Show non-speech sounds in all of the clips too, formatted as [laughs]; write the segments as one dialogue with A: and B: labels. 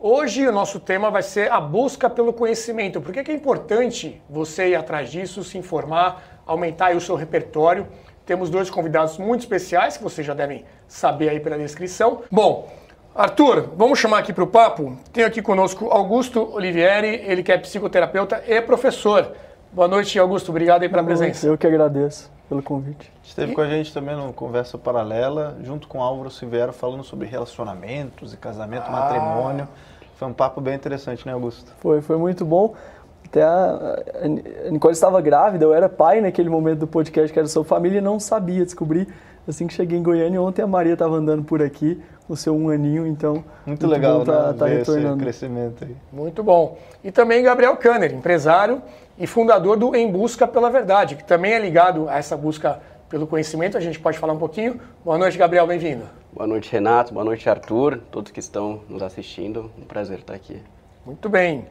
A: Hoje o nosso tema vai ser a busca pelo conhecimento. Por que é importante você ir atrás disso, se informar, aumentar o seu repertório? Temos dois convidados muito especiais que vocês já devem saber aí pela descrição. Bom, Arthur, vamos chamar aqui para o papo. Tenho aqui conosco Augusto Olivieri, ele que é psicoterapeuta e professor. Boa noite, Augusto. Obrigado aí pela
B: Boa
A: presença.
B: Eu que agradeço pelo convite.
C: Esteve
A: E-
C: com a gente também no Conversa Paralela, junto com Álvaro Silveira, falando sobre relacionamentos e casamento,
A: Ah.
C: matrimônio. Foi um papo bem interessante, né, Augusto?
B: Foi, foi muito bom. Até a, a Nicole estava grávida, eu era pai naquele momento do podcast que era sobre família e não sabia, descobri assim que cheguei em Goiânia. Ontem a Maria estava andando por aqui com o seu um aninho, então.
C: Muito, legal,
B: bom tá,
C: né?
B: tá
C: ver esse
B: retornando.
C: crescimento aí.
A: Muito bom. E também Gabriel Kanner, empresário e fundador do Em Busca pela Verdade, que também é ligado a essa busca pelo conhecimento. A gente pode falar um pouquinho. Boa noite, Gabriel, bem-vindo.
D: Boa noite, Renato. Boa noite, Arthur. Todos que estão nos assistindo. Um prazer estar aqui.
A: Muito bem.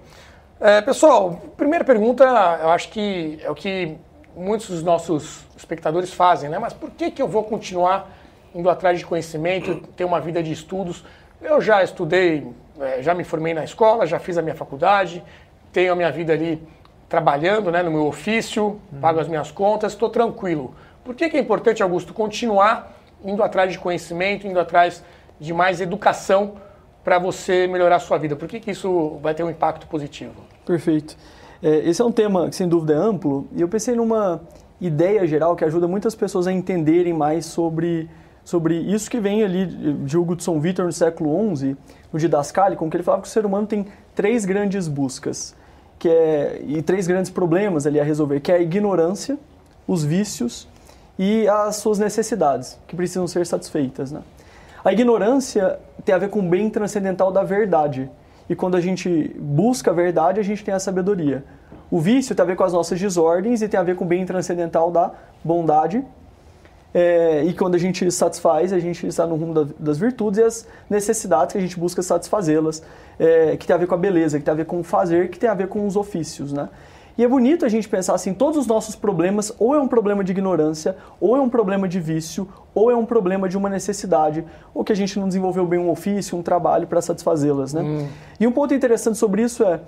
A: É, pessoal, primeira pergunta, eu acho que é o que muitos dos nossos espectadores fazem, né? Mas por que, que eu vou continuar indo atrás de conhecimento, ter uma vida de estudos? Eu já estudei, é, já me formei na escola, já fiz a minha faculdade, tenho a minha vida ali trabalhando né, no meu ofício, pago as minhas contas, estou tranquilo. Por que, que é importante, Augusto, continuar indo atrás de conhecimento, indo atrás de mais educação para você melhorar a sua vida? Por que, que isso vai ter um impacto positivo?
B: Perfeito. É, esse é um tema que, sem dúvida, é amplo e eu pensei numa ideia geral que ajuda muitas pessoas a entenderem mais sobre, sobre isso que vem ali de Hugo de São Vitor no século XI, no Didascálico, que ele falava que o ser humano tem três grandes buscas que é, e três grandes problemas ali a resolver, que é a ignorância, os vícios e as suas necessidades, que precisam ser satisfeitas. Né? A ignorância tem a ver com o bem transcendental da verdade. E quando a gente busca a verdade, a gente tem a sabedoria. O vício tem a ver com as nossas desordens e tem a ver com o bem transcendental da bondade. É, e quando a gente satisfaz, a gente está no rumo da- das virtudes e as necessidades que a gente busca satisfazê-las, é, que tem a ver com a beleza, que tem a ver com o fazer, que tem a ver com os ofícios, né? E é bonito a gente pensar assim, todos os nossos problemas ou é um problema de ignorância, ou é um problema de vício, ou é um problema de uma necessidade, ou que a gente não desenvolveu bem um ofício, um trabalho para satisfazê-las, né? E um ponto interessante sobre isso é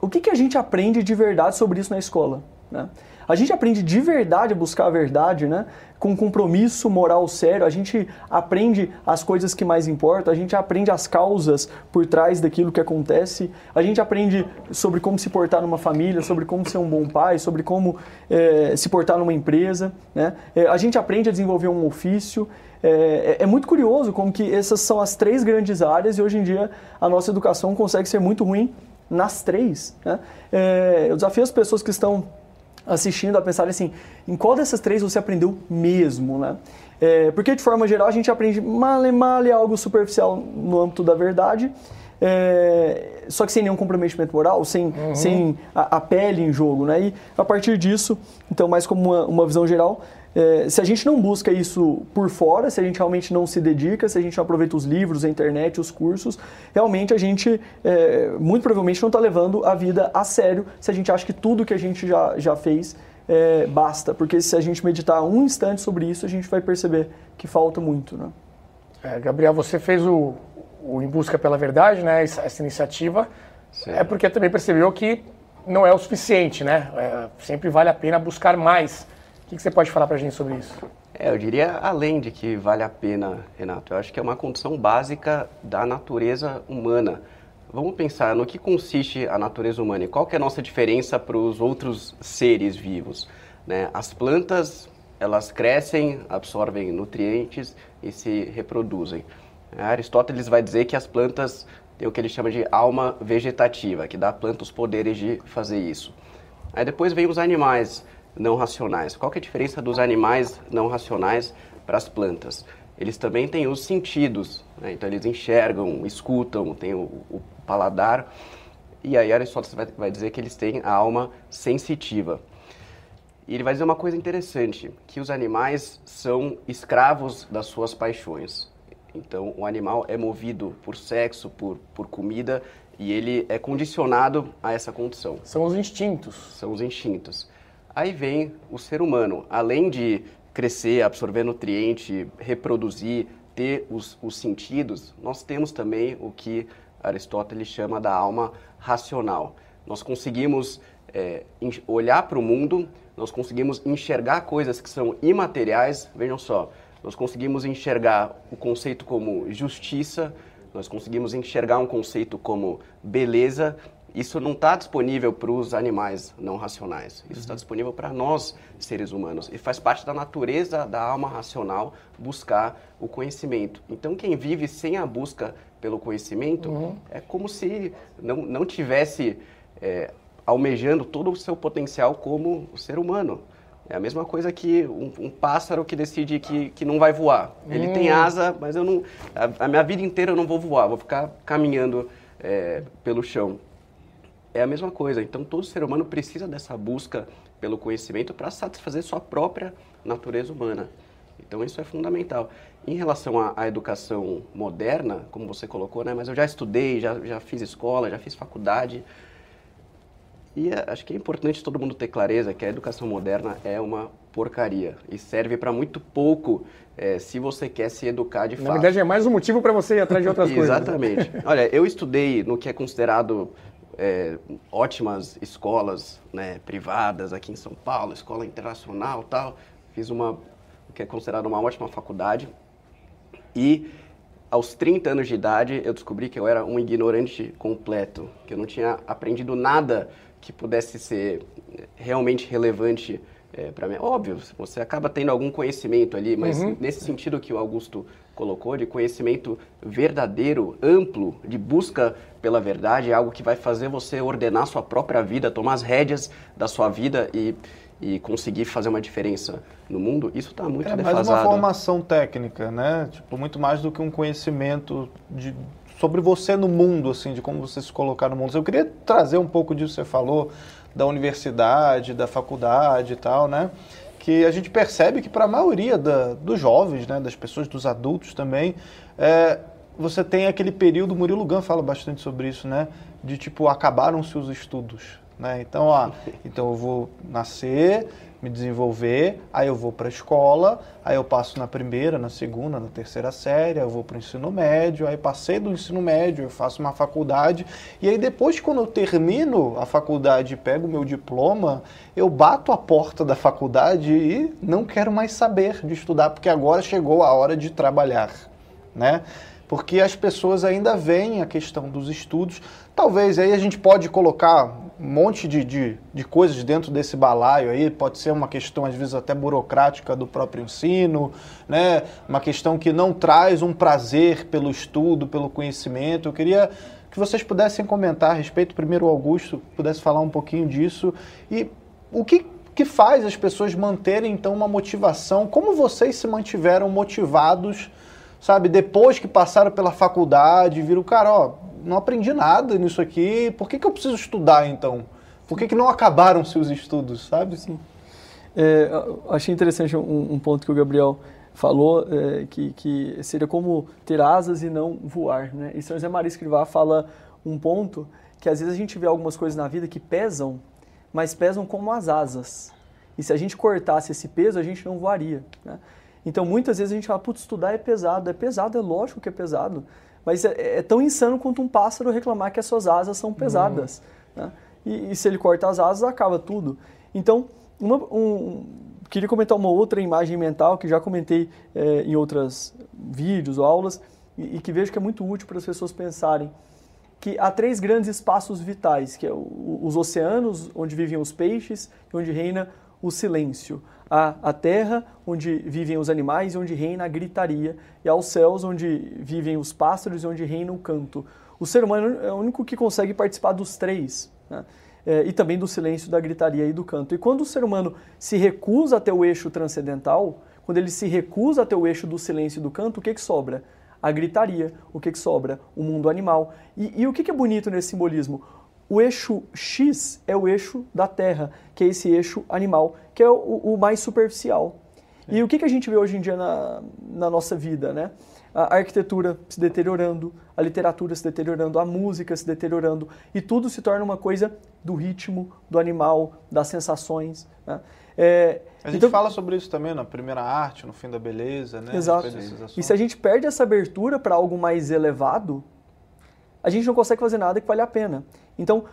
B: o que, que a gente aprende de verdade sobre isso na escola? Né? A gente aprende de verdade a buscar a verdade, né? com compromisso moral sério, a gente aprende as coisas que mais importam, a gente aprende as causas por trás daquilo que acontece, a gente aprende sobre como se portar numa família, sobre como ser um bom pai, sobre como eh, se portar numa empresa. Né? Eh, a gente aprende a desenvolver um ofício. É, é- é muito curioso como que essas são as três grandes áreas e hoje em dia a nossa educação consegue ser muito ruim nas três. Né? É, eu desafio as pessoas que estão assistindo a pensar assim, em qual dessas três você aprendeu mesmo, né? É, porque de forma geral a gente aprende male male algo superficial no âmbito da verdade, é, só que sem nenhum comprometimento moral, sem, sem a, a pele em jogo, né? E a partir disso, então mais como uma, uma visão geral, é, se a gente não busca isso por fora, se a gente realmente não se dedica, se a gente não aproveita os livros, a internet, os cursos, realmente a gente é, muito provavelmente não está levando a vida a sério se a gente acha que tudo que a gente já, já fez é, basta. Porque se a gente meditar um instante sobre isso, a gente vai perceber que falta muito. Né?
A: É, Gabriel, você fez o, o Em Busca pela Verdade, né? Essa, essa iniciativa.
D: Sim.
A: É porque também percebeu que não é o suficiente, né? É, sempre vale a pena buscar mais. O que, que você pode falar para a gente sobre isso?
D: É, eu diria além de que vale a pena, Renato. Eu acho que é uma condição básica da natureza humana. Vamos pensar no que consiste a natureza humana e qual que é a nossa diferença para os outros seres vivos. Né? As plantas, elas crescem, absorvem nutrientes e se reproduzem. Aristóteles vai dizer que as plantas têm o que ele chama de alma vegetativa, que dá à planta os poderes de fazer isso. Aí depois vem os animais não racionais. Qual é a diferença dos animais não racionais para as plantas? Eles também têm os sentidos, né? então eles enxergam, escutam, têm o, o paladar. E aí Aristóteles vai, vai dizer que eles têm a alma sensitiva. E ele vai dizer uma coisa interessante, que os animais são escravos das suas paixões. Então, o animal é movido por sexo, por, por comida, e ele é condicionado a essa condição
A: São os instintos.
D: são os instintos. Aí vem o ser humano, além de crescer, absorver nutriente, reproduzir, ter os, os sentidos, nós temos também o que Aristóteles chama da alma racional. Nós conseguimos é, olhar para o mundo, nós conseguimos enxergar coisas que são imateriais. Vejam só, nós conseguimos enxergar o conceito como justiça, nós conseguimos enxergar um conceito como beleza. Isso não está disponível para os animais não racionais. Isso está uhum. disponível para nós, seres humanos. E faz parte da natureza da alma racional buscar o conhecimento. Então, quem vive sem a busca pelo conhecimento uhum. é como se não, não tivesse é, almejando todo o seu potencial como ser humano. É a mesma coisa que um, um, pássaro que decide que, que não vai voar. Ele hum. tem asa, mas eu não. A, a, minha vida inteira eu não vou voar, vou ficar caminhando é, pelo chão. É a mesma coisa. Então todo ser humano precisa dessa busca pelo conhecimento para satisfazer sua própria natureza humana. Então isso é fundamental. Em relação à, à, educação moderna, como você colocou, né? Mas eu já estudei, já, já fiz escola, já fiz faculdade. E é, acho que é importante todo mundo ter clareza que a educação moderna é uma porcaria e serve para muito pouco é, se você quer se educar de
A: Na
D: fato. Na
A: verdade, é mais um motivo para você ir atrás de outras [laughs] coisas.
D: Né? Exatamente. Olha, eu estudei no que é considerado é, ótimas escolas né, privadas aqui em São Paulo, escola internacional tal. Fiz uma, o que é considerado uma ótima faculdade. E aos 30 anos de idade, eu descobri que eu era um ignorante completo, que eu não tinha aprendido nada que pudesse ser realmente relevante é, para mim. Óbvio, você acaba tendo algum conhecimento ali, mas uhum. nesse sentido que o Augusto colocou, de conhecimento verdadeiro, amplo, de busca pela verdade, é algo que vai fazer você ordenar sua própria vida, tomar as rédeas da sua vida e, e conseguir fazer uma diferença no mundo, isso está muito é defasado. É mais
C: uma formação técnica, né? Tipo, muito mais do que um conhecimento de, sobre você no mundo, assim, de como você se colocar no mundo. Eu queria trazer um pouco disso que você falou, da universidade, da faculdade e tal, né? Que a gente percebe que para a maioria da, dos jovens, né, das pessoas, dos adultos também, é, você tem aquele período, Murilo Gun fala bastante sobre isso, né? De tipo, acabaram-se os estudos. Né? Então, ó, [laughs] então eu vou nascer, me desenvolver, aí eu vou para a escola, aí eu passo na primeira, na segunda, na terceira série, eu vou para o ensino médio, aí passei do ensino médio, eu faço uma faculdade, e aí depois quando eu termino a faculdade e pego o meu diploma, eu bato a porta da faculdade e não quero mais saber de estudar, porque agora chegou a hora de trabalhar, né? Porque as pessoas ainda veem a questão dos estudos, talvez aí a gente pode colocar um monte de, de, de, coisas dentro desse balaio aí, pode ser uma questão às vezes até burocrática do próprio ensino, né? uma questão que não traz um prazer pelo estudo, pelo conhecimento. Eu queria que vocês pudessem comentar a respeito, primeiro o Augusto pudesse falar um pouquinho disso e o que, que faz as pessoas manterem então uma motivação, como vocês se mantiveram motivados, sabe, depois que passaram pela faculdade, viram, cara, ó, não aprendi nada nisso aqui, por que, que eu preciso estudar então? Por que, que não acabaram seus estudos, sabe?
B: Sim. É, achei interessante um, um, ponto que o Gabriel falou, é, que, que seria como ter asas e não voar. Né? E São José Maria Escrivá fala um ponto que às vezes a gente vê algumas coisas na vida que pesam, mas pesam como as asas. E se a gente cortasse esse peso, a gente não voaria. Né? Então muitas vezes a gente fala, putz, estudar é pesado. É pesado, é lógico que é pesado. Mas é, é, tão insano quanto um pássaro reclamar que as suas asas são pesadas. Uhum. Né? E, e, se ele corta as asas, acaba tudo. Então, uma, um, queria comentar uma outra imagem mental que já comentei é, em outros vídeos ou aulas e, e, que vejo que é muito útil para as pessoas pensarem que há três grandes espaços vitais, que é os oceanos, onde vivem os peixes, e onde reina o silêncio a, a terra, onde vivem os animais e onde reina a gritaria, e aos céus, onde vivem os pássaros e onde reina o canto. O ser humano é o único que consegue participar dos três, né? é, e também do silêncio, da gritaria e do canto. E quando o ser humano se recusa a ter o eixo transcendental, quando ele se recusa a ter o eixo do silêncio e do canto, o que, que sobra? A gritaria. O que, que sobra? O mundo animal. E, e o que, que é bonito nesse simbolismo? O eixo X é o eixo da Terra, que é esse eixo animal, que é o, o mais superficial. Sim. E o que, que a gente vê hoje em dia na, na nossa vida, né? A arquitetura se deteriorando, a literatura se deteriorando, a música se deteriorando, e tudo se torna uma coisa do ritmo, do animal, das sensações. Né?
C: É, a gente então, fala sobre isso também na primeira arte, no fim da beleza, né?
B: Exato. E se a gente perde essa abertura para algo mais elevado, a gente não consegue fazer nada que vale a pena. Então,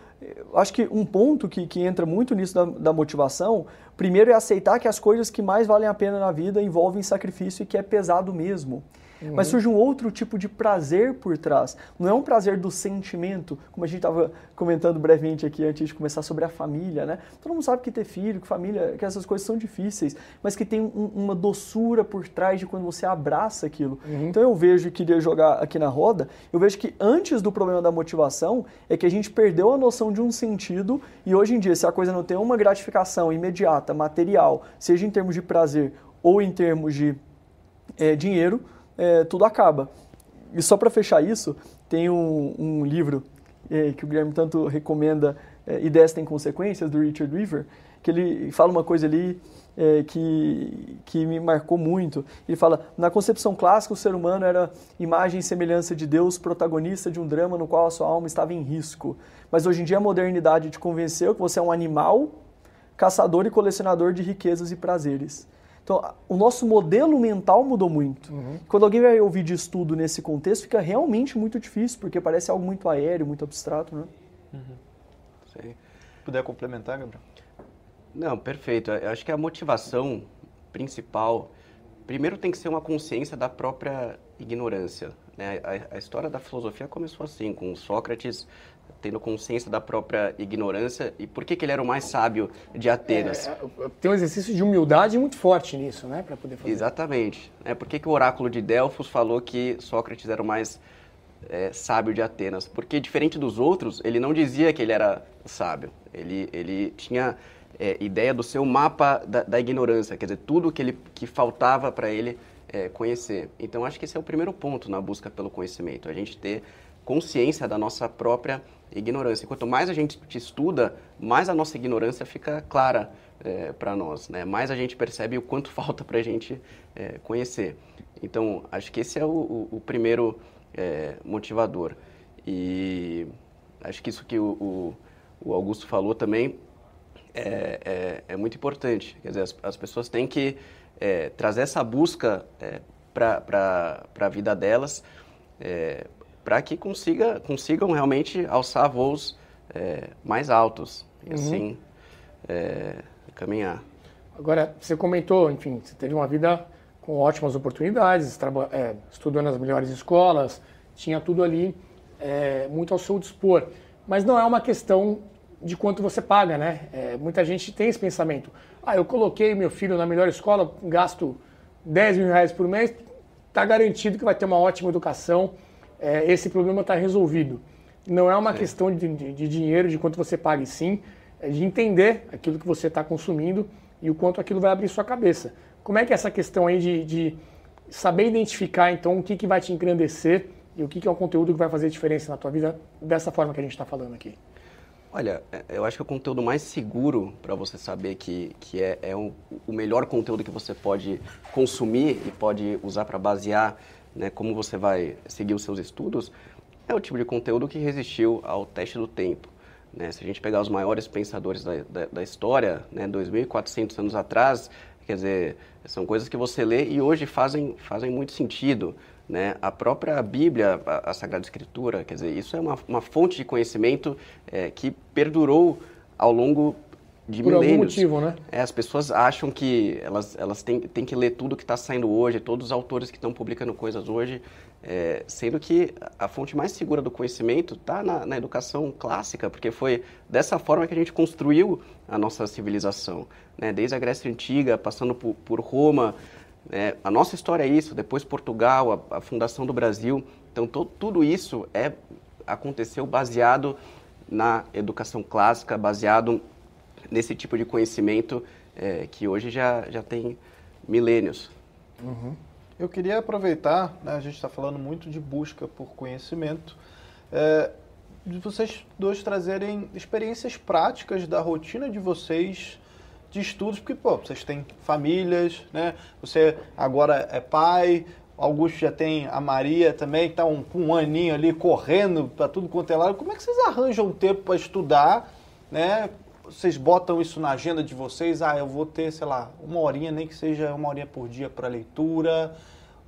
B: acho que um ponto que, que entra muito nisso da, da, motivação, primeiro é aceitar que as coisas que mais valem a pena na vida envolvem sacrifício e que é pesado mesmo. Uhum. Mas surge um outro tipo de prazer por trás. Não é um prazer do sentimento, como a gente estava comentando brevemente aqui antes de começar sobre a família, né? Todo mundo sabe que ter filho, que família, que essas coisas são difíceis, mas que tem um, uma doçura por trás de quando você abraça aquilo. Uhum. Então eu vejo, queria jogar aqui na roda, eu vejo que antes do problema da motivação é que a gente perdeu a noção de um sentido e hoje em dia, se a coisa não tem uma gratificação imediata, material, seja em termos de prazer ou em termos de é, dinheiro, é, tudo acaba. E só para fechar isso, tem um, um livro é, que o Guilherme tanto recomenda, é, Ideias Têm Consequências, do Richard Weaver, que ele fala uma coisa ali é, que, que me marcou muito. Ele fala: na concepção clássica, o ser humano era imagem e semelhança de Deus, protagonista de um drama no qual a sua alma estava em risco. Mas hoje em dia a modernidade te convenceu que você é um animal, caçador e colecionador de riquezas e prazeres. Então, o nosso modelo mental mudou muito. Uhum. Quando alguém vai ouvir de estudo nesse contexto, fica realmente muito difícil, porque parece algo muito aéreo, muito abstrato, né?
C: Uhum. Puder complementar, Gabriel?
D: Não, perfeito. Eu acho que a motivação principal, primeiro tem que ser uma consciência da própria ignorância. Né? A, a história da filosofia começou assim, com Sócrates tendo consciência da própria ignorância e por que, que ele era o mais sábio de Atenas. É,
A: é tem um exercício de humildade muito forte nisso, né, para poder fazer.
D: Exatamente. É, por que, que o oráculo de Delfos falou que Sócrates era o mais é, sábio de Atenas? Porque, diferente dos outros, ele não dizia que ele era sábio. Ele, ele tinha é, ideia do seu mapa da, da, ignorância, quer dizer, tudo que, ele, que faltava para ele é, conhecer. Então, acho que esse é o primeiro ponto na busca pelo conhecimento, a gente ter consciência da nossa própria ignorância. Quanto mais a gente estuda, mais a nossa ignorância fica clara é, para nós, né? mais a gente percebe o quanto [laughs] falta para a gente é, conhecer. Então, acho que esse é o, o, o primeiro é, motivador. E acho que isso que o, o Augusto falou também é, é, é, muito importante. Quer dizer, as, as pessoas têm que é, trazer essa busca é, para a vida delas, é, para que consiga, consigam realmente alçar voos é, mais altos e uhum. assim é, caminhar.
A: Agora, você comentou, enfim, você teve uma vida com ótimas oportunidades, é, estudou nas melhores escolas, tinha tudo ali é, muito ao seu dispor. Mas não é uma questão de quanto você paga, né? É, muita gente tem esse pensamento. Ah, eu coloquei meu filho na melhor escola, gasto 10 mil reais por mês, está garantido que vai ter uma ótima educação é, esse problema está resolvido. Não é uma sim. questão de, de, de, dinheiro, de quanto você paga, sim, é de entender aquilo que você está consumindo e o quanto aquilo vai abrir sua cabeça. Como é que é essa questão aí de, de saber identificar, então, o que, que vai te engrandecer e o que, que é o conteúdo que vai fazer diferença na tua vida dessa forma que a gente está falando aqui?
D: Olha, é, eu acho que o conteúdo mais seguro para você saber que, que é, é um, o melhor conteúdo que você pode consumir e pode usar para basear né, como você vai seguir os seus estudos, é o tipo de conteúdo que resistiu ao teste do tempo. Né? Se a gente pegar os maiores pensadores da, da, da história, né, 2.400 anos atrás, quer dizer, são coisas que você lê e hoje fazem, fazem muito sentido. Né? A própria Bíblia, a, a Sagrada Escritura, quer dizer, isso é uma, uma fonte de conhecimento é, que perdurou ao longo de
A: Por
D: milênios.
A: algum motivo, né?
D: É, as pessoas acham que elas, elas têm, têm que ler tudo que está saindo hoje, todos os autores que estão publicando coisas hoje, é, sendo que a fonte mais segura do conhecimento está na, na, educação clássica, porque foi dessa forma que a gente construiu a nossa civilização. Né? Desde a Grécia Antiga, passando por, por Roma, é, a nossa história é isso, depois Portugal, a, a fundação do Brasil. Então, to, tudo isso é, aconteceu baseado na educação clássica, baseado nesse tipo de conhecimento é, que hoje já, já tem milênios.
C: Uhum. Eu queria aproveitar, né, a gente está falando muito de busca por conhecimento, é, de vocês dois trazerem experiências práticas da rotina de vocês de estudos, porque, pô, vocês têm famílias, né? Você agora é pai, Augusto já tem a Maria também, que está um, um aninho ali correndo para tudo quanto é lado. Como é que vocês arranjam tempo para estudar, né? Vocês botam isso na agenda de vocês? Ah, eu vou ter, sei lá, uma horinha, nem que seja uma horinha por dia para leitura.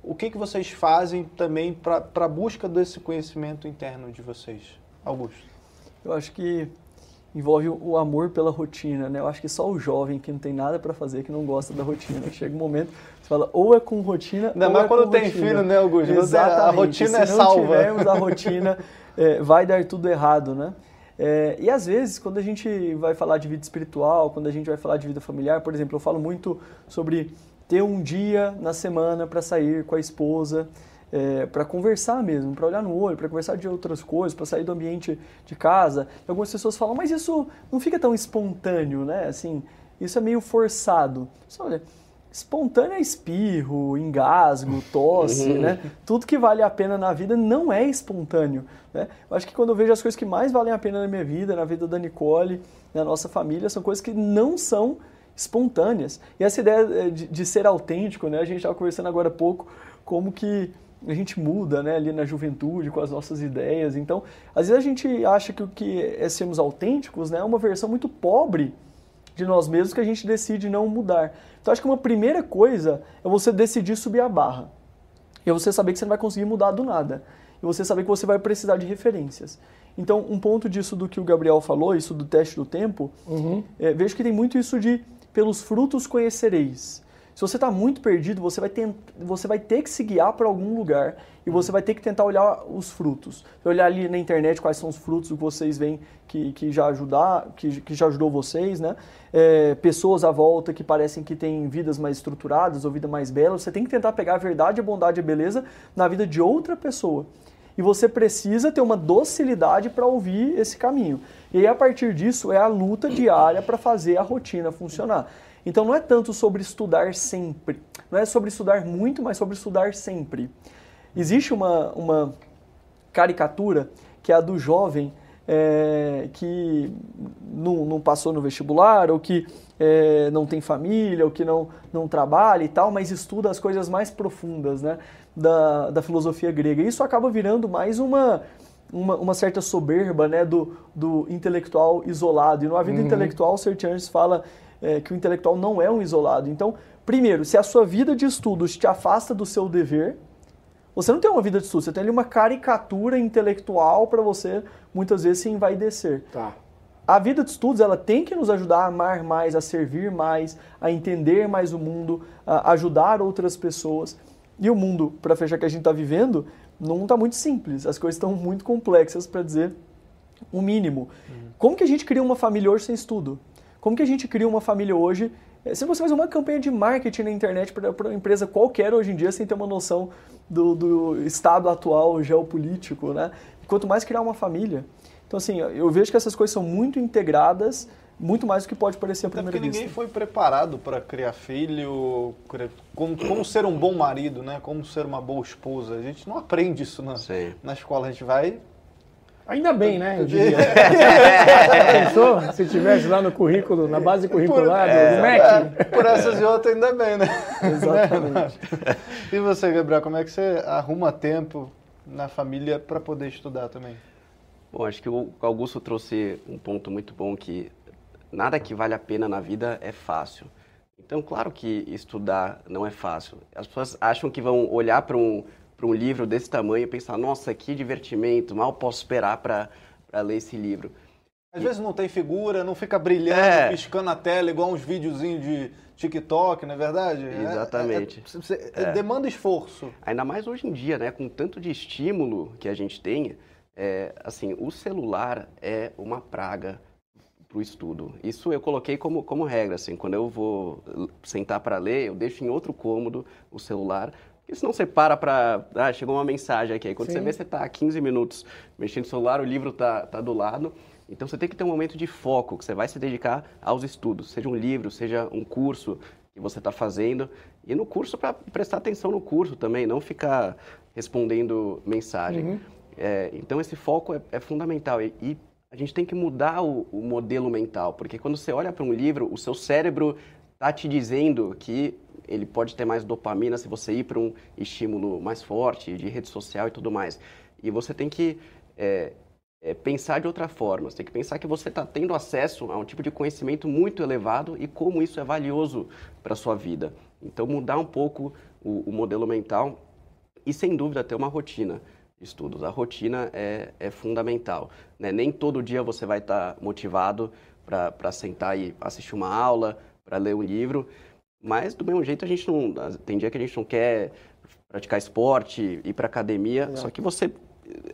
C: o que, que vocês fazem também para a busca desse conhecimento interno de vocês? Augusto.
B: Eu acho que envolve o amor pela rotina, né? Eu acho que só o jovem que não tem nada para fazer, que não gosta da rotina. Chega um momento, você fala, ou é com rotina,
C: não,
B: ou
C: mas
B: é
C: quando tem
B: rotina.
C: filho, né, Augusto?
B: Exatamente.
C: A rotina
B: Se
C: é
B: não
C: salva.
B: tivermos a rotina, [laughs] é, vai dar tudo errado, né? É, e às vezes, quando a gente vai falar de vida espiritual, quando a gente vai falar de vida familiar, por exemplo, eu falo muito sobre ter um dia na semana para sair com a esposa, é, para conversar mesmo, para olhar no olho, para conversar de outras coisas, para sair do ambiente de casa. E algumas pessoas falam, mas isso não fica tão espontâneo, né? Assim, isso é meio forçado. Só, olha, espontâneo é espirro, engasgo, tosse, né? Tudo que vale a pena na vida não é espontâneo. Né? Eu acho que quando eu vejo as coisas que mais valem a pena na minha vida, na vida da Nicole, na nossa família, são coisas que não são espontâneas. E essa ideia de, de ser autêntico, né? A gente estava conversando agora há pouco como que a gente muda, né, ali na juventude com as nossas ideias. Então, às vezes a gente acha que o que é sermos autênticos, né, é uma versão muito pobre de nós mesmos que a gente decide não mudar. Então, acho que uma primeira coisa é você decidir subir a barra. E é você saber que você não vai conseguir mudar do nada. E você saber que você vai precisar de referências. Então, um ponto disso do que o Gabriel falou, isso do teste do tempo, uhum. é, vejo que tem muito isso de pelos frutos conhecereis. Se você está muito perdido, você vai, ter, você vai ter que se guiar para algum lugar e você vai ter que tentar olhar os frutos. Olhar ali na internet quais são os frutos que vocês veem que, que já ajudar, que, que já ajudou vocês, né? É, pessoas à volta que parecem que têm vidas mais estruturadas ou vida mais bela. Você tem que tentar pegar a verdade, a bondade e a beleza na vida de outra pessoa. E você precisa ter uma docilidade para ouvir esse caminho. E aí, a partir disso, é a luta diária para fazer a rotina funcionar. Então não é tanto sobre estudar sempre, não é sobre estudar muito, mas sobre estudar sempre. Existe uma, uma caricatura que é a do jovem é, que não, não, passou no vestibular, ou que é, não tem família, ou que não, não trabalha e tal, mas estuda as coisas mais profundas né, da, da filosofia grega. E isso acaba virando mais uma, uma, uma, certa soberba né, do, do intelectual isolado. E no A Vida uhum. Intelectual, o Sertianes fala é, que o intelectual não é um isolado. Então, primeiro, se a sua vida de estudos te afasta do seu dever, você não tem uma vida de estudos, você tem ali uma caricatura intelectual para você muitas vezes se envaidecer.
A: Tá.
B: A vida de estudos ela tem que nos ajudar a amar mais, a servir mais, a entender mais o mundo, a ajudar outras pessoas. E o mundo, para fechar que a gente está vivendo, não está muito simples. As coisas estão muito complexas para dizer o mínimo. Uhum. Como que a gente cria uma família hoje sem estudo? Como que a gente cria uma família hoje? Eh, se você faz uma campanha de marketing na internet para uma empresa qualquer hoje em dia, sem ter uma noção do, do estado atual geopolítico, né? Quanto mais criar uma família. Então, assim, eu vejo que essas coisas são muito integradas, muito mais do que pode parecer à primeira
C: é porque
B: vista.
C: ninguém foi preparado para criar filho, como, como, ser um bom marido, né? Como ser uma boa esposa. A gente não aprende isso na, na escola. A gente vai
A: Ainda bem, né? Eu diria. [laughs] Pensou? Se tivesse lá no currículo, na base curricular por, é, do MEC.
C: É, por essas e outras, ainda bem, né?
B: Exatamente. [laughs]
C: e você, Gabriel, como é que você arruma tempo na família para poder estudar também?
D: Bom, acho que o Augusto trouxe um ponto muito bom que nada que vale a pena na vida é fácil. Então, claro que estudar não é fácil. As pessoas acham que vão olhar para um para um livro desse tamanho e pensar, nossa, que divertimento, mal posso esperar para ler esse livro.
C: Às e... vezes não tem figura, não fica brilhando, é. piscando a tela, igual uns videozinhos de TikTok, não é verdade?
D: Exatamente.
C: É, é, é, demanda esforço.
D: Ainda mais hoje em dia, né? Com tanto de estímulo que a gente tem, é, assim, o celular é uma praga para o estudo. Isso eu coloquei como, como regra, assim, quando eu vou sentar para ler, eu deixo em outro cômodo o celular, porque senão você para para. Ah, chegou uma mensagem aqui. Aí quando Sim. você vê, você está 15 minutos mexendo no celular, o livro está tá do lado. Então você tem que ter um momento de foco, que você vai se dedicar aos estudos, seja um livro, seja um curso que você está fazendo. E no curso, para prestar atenção no curso também, não ficar respondendo mensagem. Uhum. É, então esse foco é, é fundamental. E, e, a gente tem que mudar o, o modelo mental, porque quando você olha para um livro, o seu cérebro está te dizendo que ele pode ter mais dopamina se você ir para um estímulo mais forte de rede social e tudo mais. E você tem que é, é, pensar de outra forma. Você tem que pensar que você está tendo acesso a um tipo de conhecimento muito elevado e como isso é valioso para a sua vida. Então, mudar um pouco o, o modelo mental E sem dúvida ter uma rotina estudos. A rotina é, é fundamental. Né? Nem todo dia você vai estar motivado para sentar e assistir uma aula, para ler um livro, mas do mesmo jeito a gente não. Tem dia que a gente não quer praticar esporte, ir para academia, só que você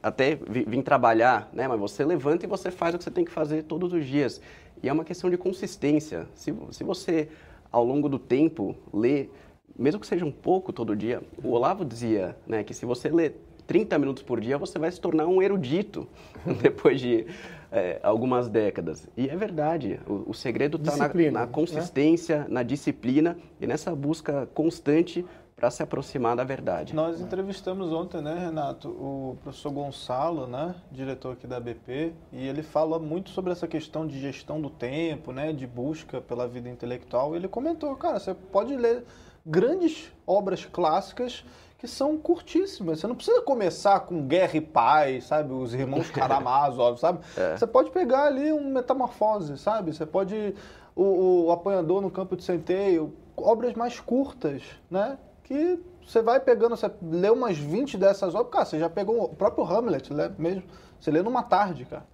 D: até vir trabalhar, né? Mas você levanta e você faz o que você tem que fazer todos os dias. E é uma questão de consistência. Se, se você, ao longo do tempo, lê, mesmo que seja um pouco todo dia, o Olavo dizia né, que se você lê 30 minutos por dia, você vai se tornar um erudito [laughs] depois de é, algumas décadas. E é verdade, o, o segredo está na, na, né? consistência, né? na disciplina e nessa busca constante para se aproximar da verdade.
C: Nós entrevistamos ontem, né, Renato, o professor Gonçalo, né, diretor aqui da BP, e ele fala muito sobre essa questão de gestão do tempo, né, de busca pela vida intelectual. Ele comentou, cara, você pode ler grandes obras clássicas que são curtíssimas. Você não precisa começar com Guerra e Paz, sabe? Os irmãos [laughs] Karamazov, sabe? É. Você pode pegar ali um Metamorfose, sabe? Você pode... O, o Apanhador no Campo de Centeio, obras mais curtas, né? Que você vai pegando, você lê umas 20 dessas obras, cara, você já pegou o próprio Hamlet, né? mesmo, você lê numa tarde, cara.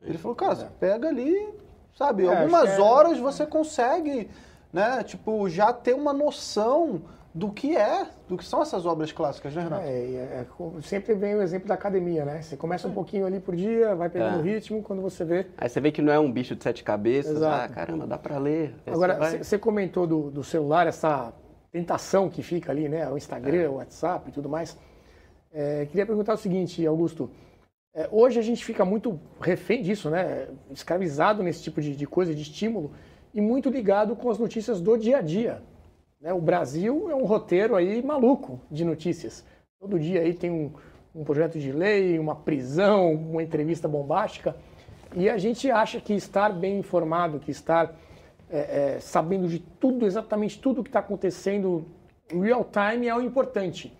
C: Ele falou, cara, você pega ali, sabe, é, algumas é... horas você consegue, né, tipo, já ter uma noção do que é, do que são essas obras clássicas, né, Renato?
A: É, é, é sempre vem o exemplo da academia, né? Você começa um pouquinho ali por dia, vai pegando o é. ritmo, quando você vê...
D: Aí você vê que não é um bicho de sete cabeças, Exato. ah, caramba, dá para ler.
A: Agora, você comentou do, do, celular, essa tentação que fica ali, né? O Instagram, é. o WhatsApp e tudo mais. É, queria perguntar o seguinte, Augusto. É, hoje a gente fica muito refém disso, né? Escravizado nesse tipo de, de coisa, de estímulo, e muito ligado com as notícias do dia a dia. Né? O Brasil é um roteiro aí maluco de notícias. Todo dia aí tem um, um projeto de lei, uma prisão, uma entrevista bombástica. E a gente acha que estar bem informado, que estar é, é, sabendo de tudo, exatamente tudo que está acontecendo real time é o importante.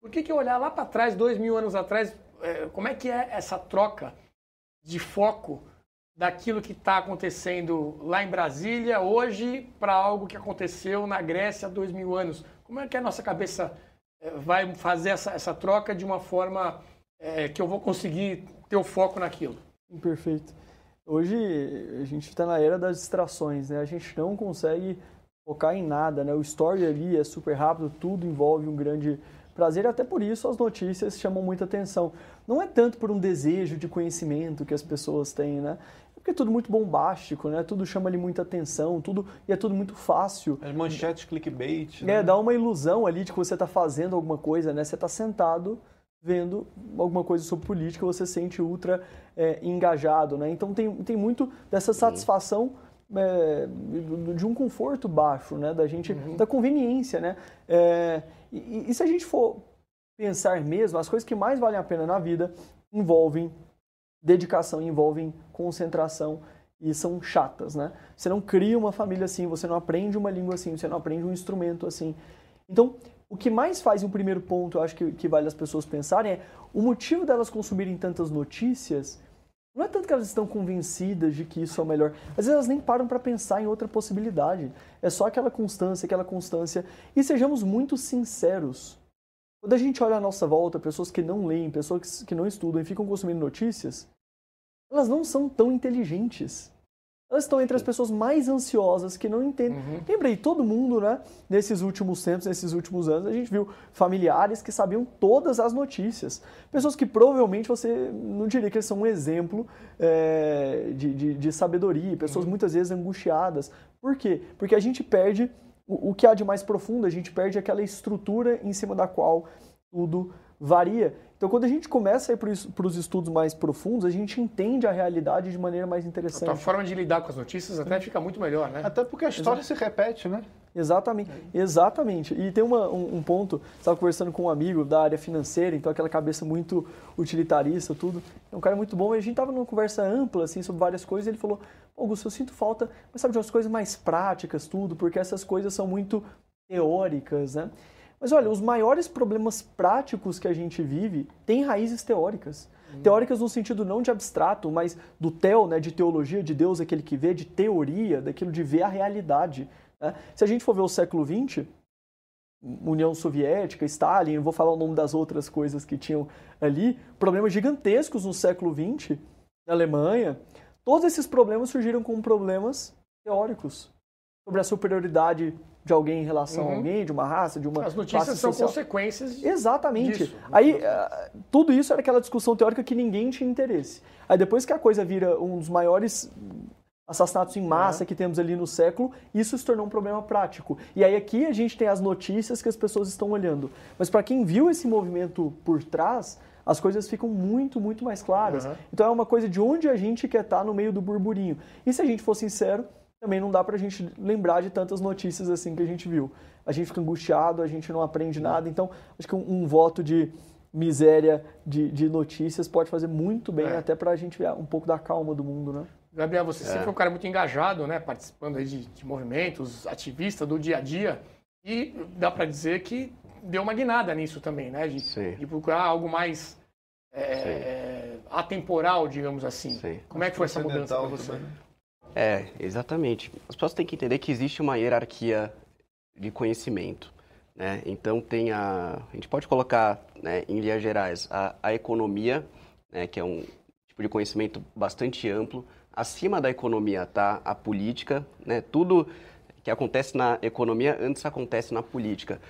A: Por que, que olhar lá para trás, dois mil anos atrás, é, como é que é essa troca de foco daquilo que está acontecendo lá em Brasília hoje para algo que aconteceu na Grécia há dois mil anos. Como é que a nossa cabeça eh, vai fazer essa, essa troca de uma forma é, que eu vou conseguir ter o foco naquilo?
B: Perfeito. Hoje a gente está na era das distrações, né? A gente não consegue focar em nada, né? O story ali é super rápido, tudo envolve um grande prazer, até por isso as notícias chamam muita atenção. Não é tanto por um desejo de conhecimento que as pessoas têm, né? Porque é tudo muito bombástico, né? Tudo chama ali muita atenção, tudo e é tudo muito fácil.
C: As manchetes clickbait.
B: É, né? dá uma ilusão ali de que você está fazendo alguma coisa, né? Você está sentado vendo alguma coisa sobre política, você se sente ultra é, engajado, né? Então tem, tem muito dessa satisfação é, de um conforto baixo, né? Da gente, uhum. da conveniência, né? É, e, e se a gente for pensar mesmo, as coisas que mais valem a pena na vida envolvem dedicação, envolvem concentração e são chatas, né? Você não cria uma família assim, você não aprende uma língua assim, você não aprende um instrumento assim. Então, o que mais faz um primeiro ponto, eu acho que, que vale as pessoas pensarem, é o motivo delas consumirem tantas notícias não é tanto que elas estão convencidas de que isso é o melhor. Às vezes elas nem param para pensar em outra possibilidade. É só aquela constância, aquela constância. E sejamos muito sinceros. Quando a gente olha à nossa volta, pessoas que não leem, pessoas que não estudam e ficam consumindo notícias, elas não são tão inteligentes. Elas estão entre as pessoas mais ansiosas que não entendem. Uhum. Lembrei, todo mundo, né? Nesses últimos tempos, nesses últimos anos, a gente viu familiares que sabiam todas as notícias. Pessoas que provavelmente você não diria que eles são um exemplo é, de, de, de, sabedoria. Pessoas uhum. muitas vezes angustiadas. Por quê? Porque a gente perde o, o que há de mais profundo, a gente perde aquela estrutura em cima da qual tudo varia. Então, quando a gente começa a ir para os estudos mais profundos, a gente entende a realidade de maneira mais interessante. A
A: forma de lidar com as notícias até fica muito melhor, né?
C: Até porque a história Exato. se repete, né?
B: Exatamente, exatamente. E tem uma, um, um, ponto, estava conversando com um amigo da área financeira, então aquela cabeça muito utilitarista, tudo. É um cara muito bom, e a gente estava numa conversa ampla, assim, sobre várias coisas, e ele falou, Augusto, eu sinto falta, mas sabe, de umas coisas mais práticas, tudo, porque essas coisas são muito teóricas, né? Mas olha, os maiores problemas práticos que a gente vive têm raízes teóricas. Hum. Teóricas no sentido não de abstrato, mas do teo, né, de teologia, de Deus, aquele que vê, de teoria, daquilo de ver a realidade. Né? Se a gente for ver o século XX, União Soviética, Stalin, vou falar o nome das outras coisas que tinham ali, problemas gigantescos no século XX, na Alemanha. Todos esses problemas surgiram como problemas teóricos sobre a superioridade de alguém em relação
A: Uhum.
B: a alguém, de uma raça, de uma
A: As notícias são
B: social.
A: consequências de-
B: Exatamente.
A: disso.
B: Aí, ah, tudo isso era aquela discussão teórica que ninguém tinha interesse. Aí, depois que a coisa vira um dos maiores assassinatos em massa que temos ali no século, isso se tornou um problema prático. E aí, aqui a gente tem as notícias que as pessoas estão olhando. Mas para quem viu esse movimento por trás, as coisas ficam muito, muito mais claras.
A: Uhum.
B: Então, é uma coisa de onde a gente quer estar no meio do burburinho. E se a gente for sincero, também não dá pra gente lembrar de tantas notícias assim que a gente viu. A gente fica angustiado, a gente não aprende nada. Então, acho que um, um voto de miséria de, de notícias pode fazer muito bem,
A: É.
B: até pra gente ver um pouco da calma do mundo, né?
A: Gabriel, você sempre foi um cara muito engajado, né? Participando aí de, de movimentos, ativista do dia a dia. E dá para dizer que deu uma guinada nisso também, né? De, de procurar algo mais é, é, atemporal, digamos assim.
D: Sim.
A: Como é que foi essa mudança para você?
C: também.
D: É, exatamente. As pessoas têm que entender que existe uma hierarquia de conhecimento. Né? Então tem a. A gente pode colocar né, em linhas gerais a, a economia, né, que é um tipo de conhecimento bastante amplo. Acima da economia está a política, né? tudo que acontece na economia antes acontece na política.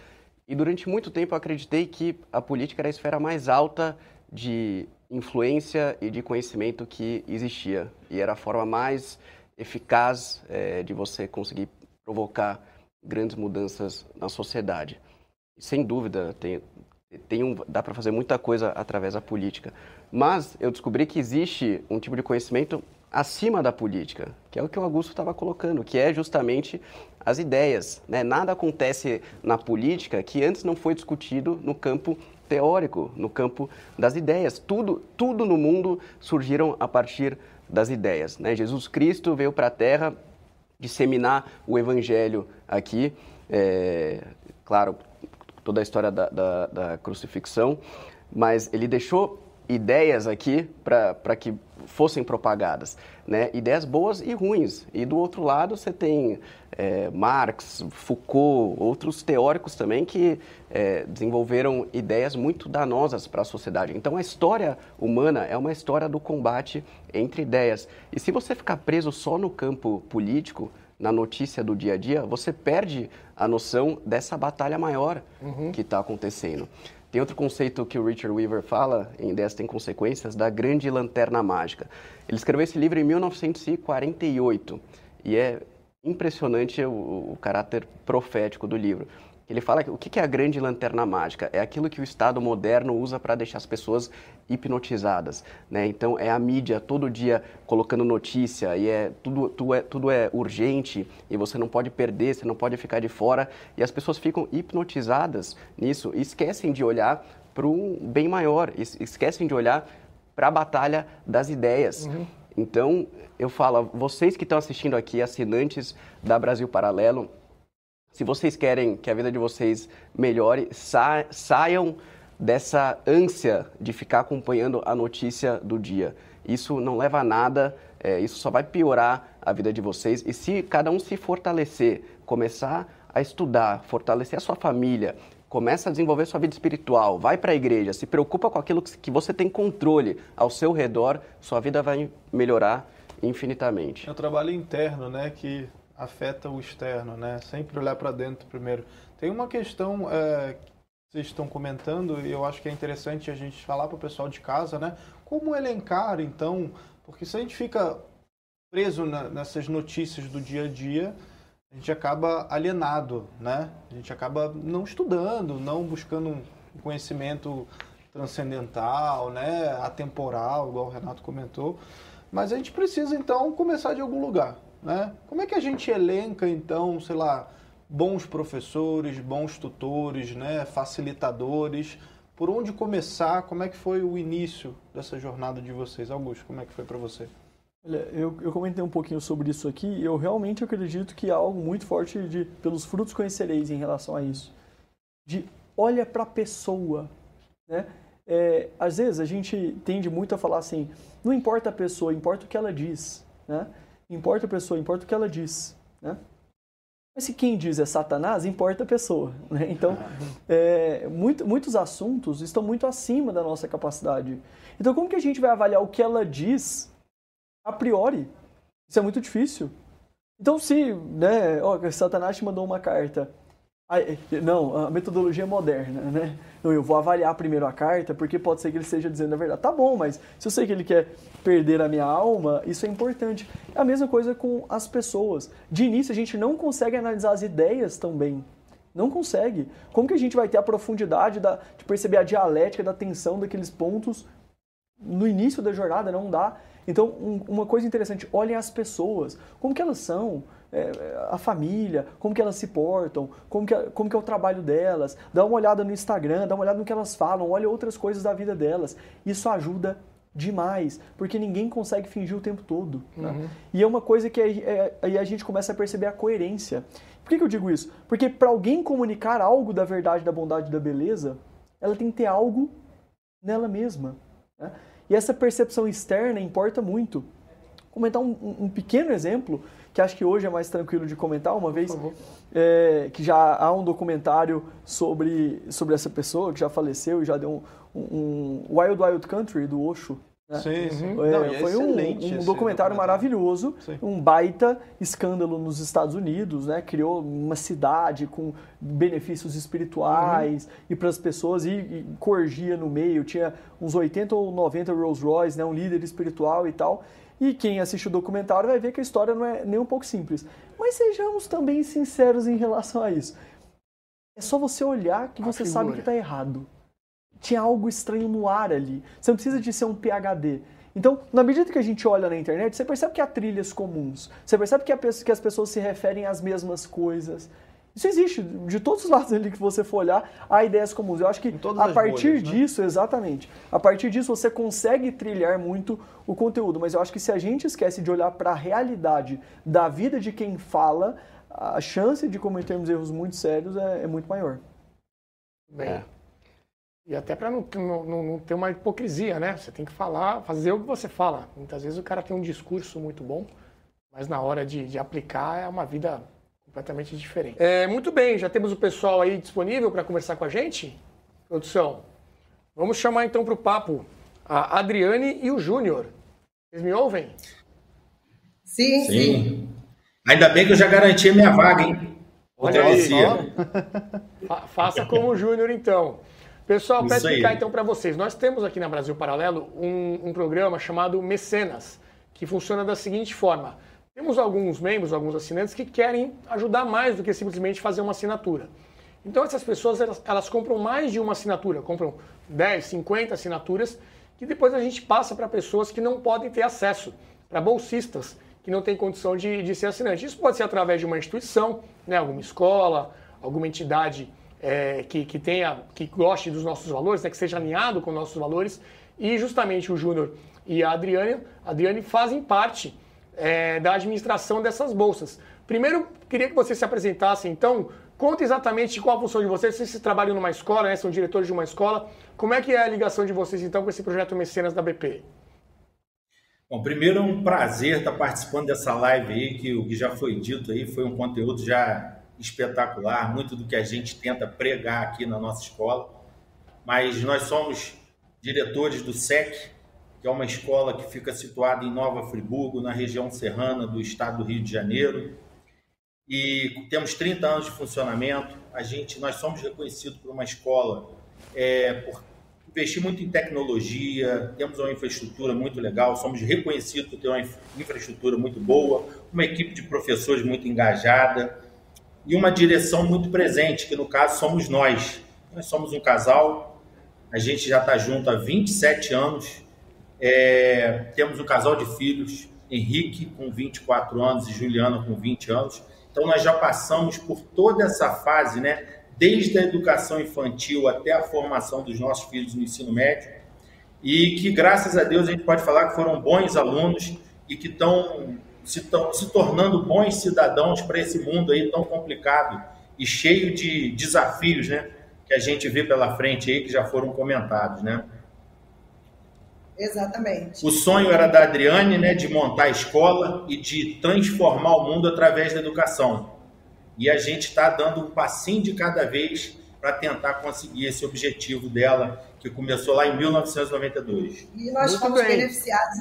D: E durante muito tempo eu acreditei que a política era a esfera mais alta de influência e de conhecimento que existia. E era a forma mais eficaz eh, de você conseguir provocar grandes mudanças na sociedade. Sem dúvida, tem, tem um, dá para fazer muita coisa através da política. Mas eu descobri que existe um tipo de conhecimento acima da política, que é o que o Augusto estava colocando, que é justamente as ideias. Né? Nada acontece na política que antes não foi discutido no campo teórico, no campo das ideias. Tudo, tudo no mundo surgiram a partir das ideias. Né? Jesus Cristo veio para a Terra disseminar o evangelho aqui. É, claro, toda a história da, da, da crucifixão, mas ele deixou ideias aqui para que fossem propagadas, né? Ideias boas e ruins. E do outro lado você tem é, Marx, Foucault, outros teóricos também que é, desenvolveram ideias muito danosas para a sociedade. Então a história humana é uma história do combate entre ideias. E se você ficar preso só no campo político, na notícia do dia a dia, você perde a noção dessa batalha maior que está acontecendo. Tem outro conceito que o Richard Weaver fala, em Ideias Tem Consequências, da grande lanterna mágica. Ele escreveu esse livro em 1948 e é impressionante o, o caráter profético do livro. Ele fala que o que é a grande lanterna mágica? É aquilo que o Estado moderno usa para deixar as pessoas hipnotizadas. Né? Então, é a mídia todo dia colocando notícia e é tudo, tudo, é tudo é urgente e você não pode perder, você não pode ficar de fora. E as pessoas ficam hipnotizadas nisso e esquecem de olhar para um bem maior, es- esquecem de olhar para a batalha das ideias. Então, eu falo, vocês que estão assistindo aqui, assinantes da Brasil Paralelo, se vocês querem que a vida de vocês melhore, sa saiam dessa ânsia de ficar acompanhando a notícia do dia. Isso não leva a nada, é, isso só vai piorar a vida de vocês. E se cada um se fortalecer, começar a estudar, fortalecer a sua família, começa a desenvolver sua vida espiritual, vai para a igreja, se preocupa com aquilo que você tem controle ao seu redor, sua vida vai melhorar infinitamente.
C: É o trabalho interno, né, que afeta o externo, né? Sempre olhar para dentro primeiro. Tem uma questão é, que vocês estão comentando e eu acho que é interessante a gente falar para o pessoal de casa, né? Como elencar, então, porque se a gente fica preso na- nessas notícias do dia a dia, a gente acaba alienado, né? A gente acaba não estudando, não buscando um conhecimento transcendental, né? Atemporal, igual o Renato comentou. Mas a gente precisa então começar de algum lugar, né? Como é que a gente elenca então, sei lá, bons professores, bons tutores, né? Facilitadores? Por onde começar? Como é que foi o início dessa jornada de vocês, Augusto? Como é que foi para você?
B: Olha, eu, eu comentei um pouquinho sobre isso aqui e eu realmente acredito que há algo muito forte de pelos frutos conhecereis em relação a isso. De olha para a pessoa, né? É, às vezes a gente tende muito a falar assim, não importa a pessoa, importa o que ela diz, né? Importa a pessoa, importa o que ela diz, né? Mas se quem diz é Satanás, importa a pessoa. Né? Então, é, muito, muitos assuntos estão muito acima da nossa capacidade. Então, como que a gente vai avaliar o que ela diz a priori? Isso é muito difícil. Então, se né, ó, Satanás te mandou uma carta não, a metodologia é moderna, né? eu vou avaliar primeiro a carta, porque pode ser que ele esteja dizendo a verdade. Tá bom, mas se eu sei que ele quer perder a minha alma, isso é importante. É a mesma coisa com as pessoas. De início, a gente não consegue analisar as ideias tão bem. Não consegue. Como que a gente vai ter a profundidade da, de perceber a dialética da tensão daqueles pontos no início da jornada? Não dá. Então, um, uma coisa interessante, olhem as pessoas. Como que elas são? É, a família, como que elas se portam, como que, como que é o trabalho delas, dá uma olhada no Instagram, dá uma olhada no que elas falam, olha outras coisas da vida delas. Isso ajuda demais, porque ninguém consegue fingir o tempo todo. Né? Uhum. E é uma coisa que aí, é, aí a gente começa a perceber a coerência. Por que, que eu digo isso? Porque para alguém comunicar algo da verdade, da bondade, da beleza, ela tem que ter algo nela mesma. Né? E essa percepção externa importa muito. Vou comentar um, um, pequeno exemplo que acho que hoje é mais tranquilo de comentar, uma vez é, que já há um documentário sobre, sobre essa pessoa que já faleceu e já deu um, um, um Wild Wild Country do Osho.
C: Né? Sim, sim.
B: É, Não, é foi um, um documentário, documentário, maravilhoso, sim. um baita escândalo nos Estados Unidos, né? Criou uma cidade com benefícios espirituais uhum. e para as pessoas e, e corgia no meio, tinha uns 80 ou 90 Rolls Royce, né? Um líder espiritual e tal. E quem assiste o documentário vai ver que a história não é nem um pouco simples. Mas sejamos também sinceros em relação a isso. É só você olhar que você sabe que está errado. Tinha algo estranho no ar ali. Você não precisa de ser um PhD. Então, na medida que a gente olha na internet, você percebe que há trilhas comuns. Você percebe que, as pessoas se referem às mesmas coisas. Isso existe, de todos os [laughs] lados ali que você for olhar, há ideias comuns. Eu acho que a partir bolhas, né? disso, né? exatamente, a partir disso você consegue trilhar muito o conteúdo, mas eu acho que se a gente esquece de olhar para a realidade da vida de quem fala, a chance de cometermos erros muito sérios é, é muito maior.
A: Bem, é. e até para não, não, não, ter uma hipocrisia, né? Você tem que falar, fazer o que você fala. Muitas vezes o cara tem um discurso muito bom, mas na hora de, de aplicar é uma vida completamente diferente. É, muito bem, já temos o pessoal aí disponível para conversar com a gente? Produção, vamos chamar então para o papo a Adriane e o Júnior. Vocês me ouvem?
E: Sim, sim, sim.
F: Ainda bem que eu já garanti a minha vaga, hein?
A: Olha aí, Fa faça como o Júnior, então. Pessoal, para explicar então para vocês, nós temos aqui na Brasil Paralelo um, um programa chamado Mecenas, que funciona da seguinte forma. Temos alguns membros, alguns assinantes que querem ajudar mais do que simplesmente fazer uma assinatura. Então essas pessoas elas, elas compram mais de uma assinatura, compram 10, 50 assinaturas, que depois a gente passa para pessoas que não podem ter acesso, para bolsistas que não têm condição de, de ser assinante. Isso pode ser através de uma instituição, né, alguma escola, alguma entidade é, que, que tenha, que goste dos nossos valores, né, que seja alinhado com nossos valores. E justamente o Júnior e a Adriane, a Adriane fazem parte é, da administração dessas bolsas. Primeiro, queria que vocês se apresentassem, então, conta exatamente qual a função de vocês, vocês trabalham numa escola, né, são diretores de uma escola, como é que é a ligação de vocês, então, com esse projeto Mecenas da BP?
F: Bom, primeiro é um prazer estar participando dessa live aí, que o que já foi dito aí foi um conteúdo já espetacular, muito do que a gente tenta pregar aqui na nossa escola, mas nós somos diretores do SEC, que é uma escola que fica situada em Nova Friburgo, na região serrana do estado do Rio de Janeiro. E temos 30 anos de funcionamento. A gente, nós somos reconhecidos por uma escola é, por investir muito em tecnologia, temos uma infraestrutura muito legal, somos reconhecidos por ter uma infraestrutura muito boa, uma equipe de professores muito engajada e uma direção muito presente, que no caso somos nós. Nós somos um casal, a gente já está junto há 27 anos, é, temos um casal de filhos, Henrique com 24 anos e Juliana com 20 anos. Então nós já passamos por toda essa fase, né? Desde a educação infantil até a formação dos nossos filhos no ensino médio. E que graças a Deus a gente pode falar que foram bons alunos e que estão se, se tornando bons cidadãos para esse mundo aí tão complicado e cheio de desafios, né? Que a gente vê pela frente aí que já foram comentados, né?
E: Exatamente.
F: O sonho era da Adriane, né, de montar a escola e de transformar o mundo através da educação. e a gente está dando um passinho de cada vez para tentar conseguir esse objetivo dela, que começou lá em 1992.
E: E nós Muito fomos bem. beneficiados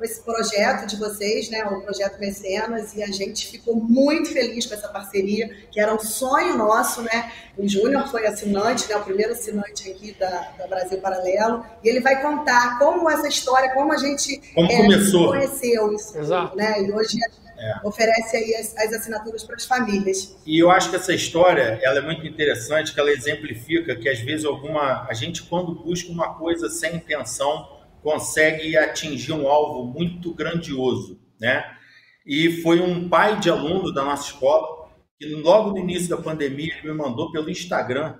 E: com esse projeto de vocês, né, o projeto Mecenas, e a gente ficou muito feliz com essa parceria, que era um sonho nosso, né? O Júnior foi assinante, né, o primeiro assinante aqui da, da, Brasil Paralelo, e ele vai contar como essa história, como a gente
F: como é, começou.
E: conheceu isso, Exato. né? E hoje é. oferece aí as, as, assinaturas para as famílias.
F: E eu acho que essa história ela é muito interessante, que ela exemplifica que às vezes alguma a gente quando busca uma coisa sem intenção consegue atingir um alvo muito grandioso, né? E foi um pai de aluno da nossa escola que logo no início da pandemia me mandou pelo Instagram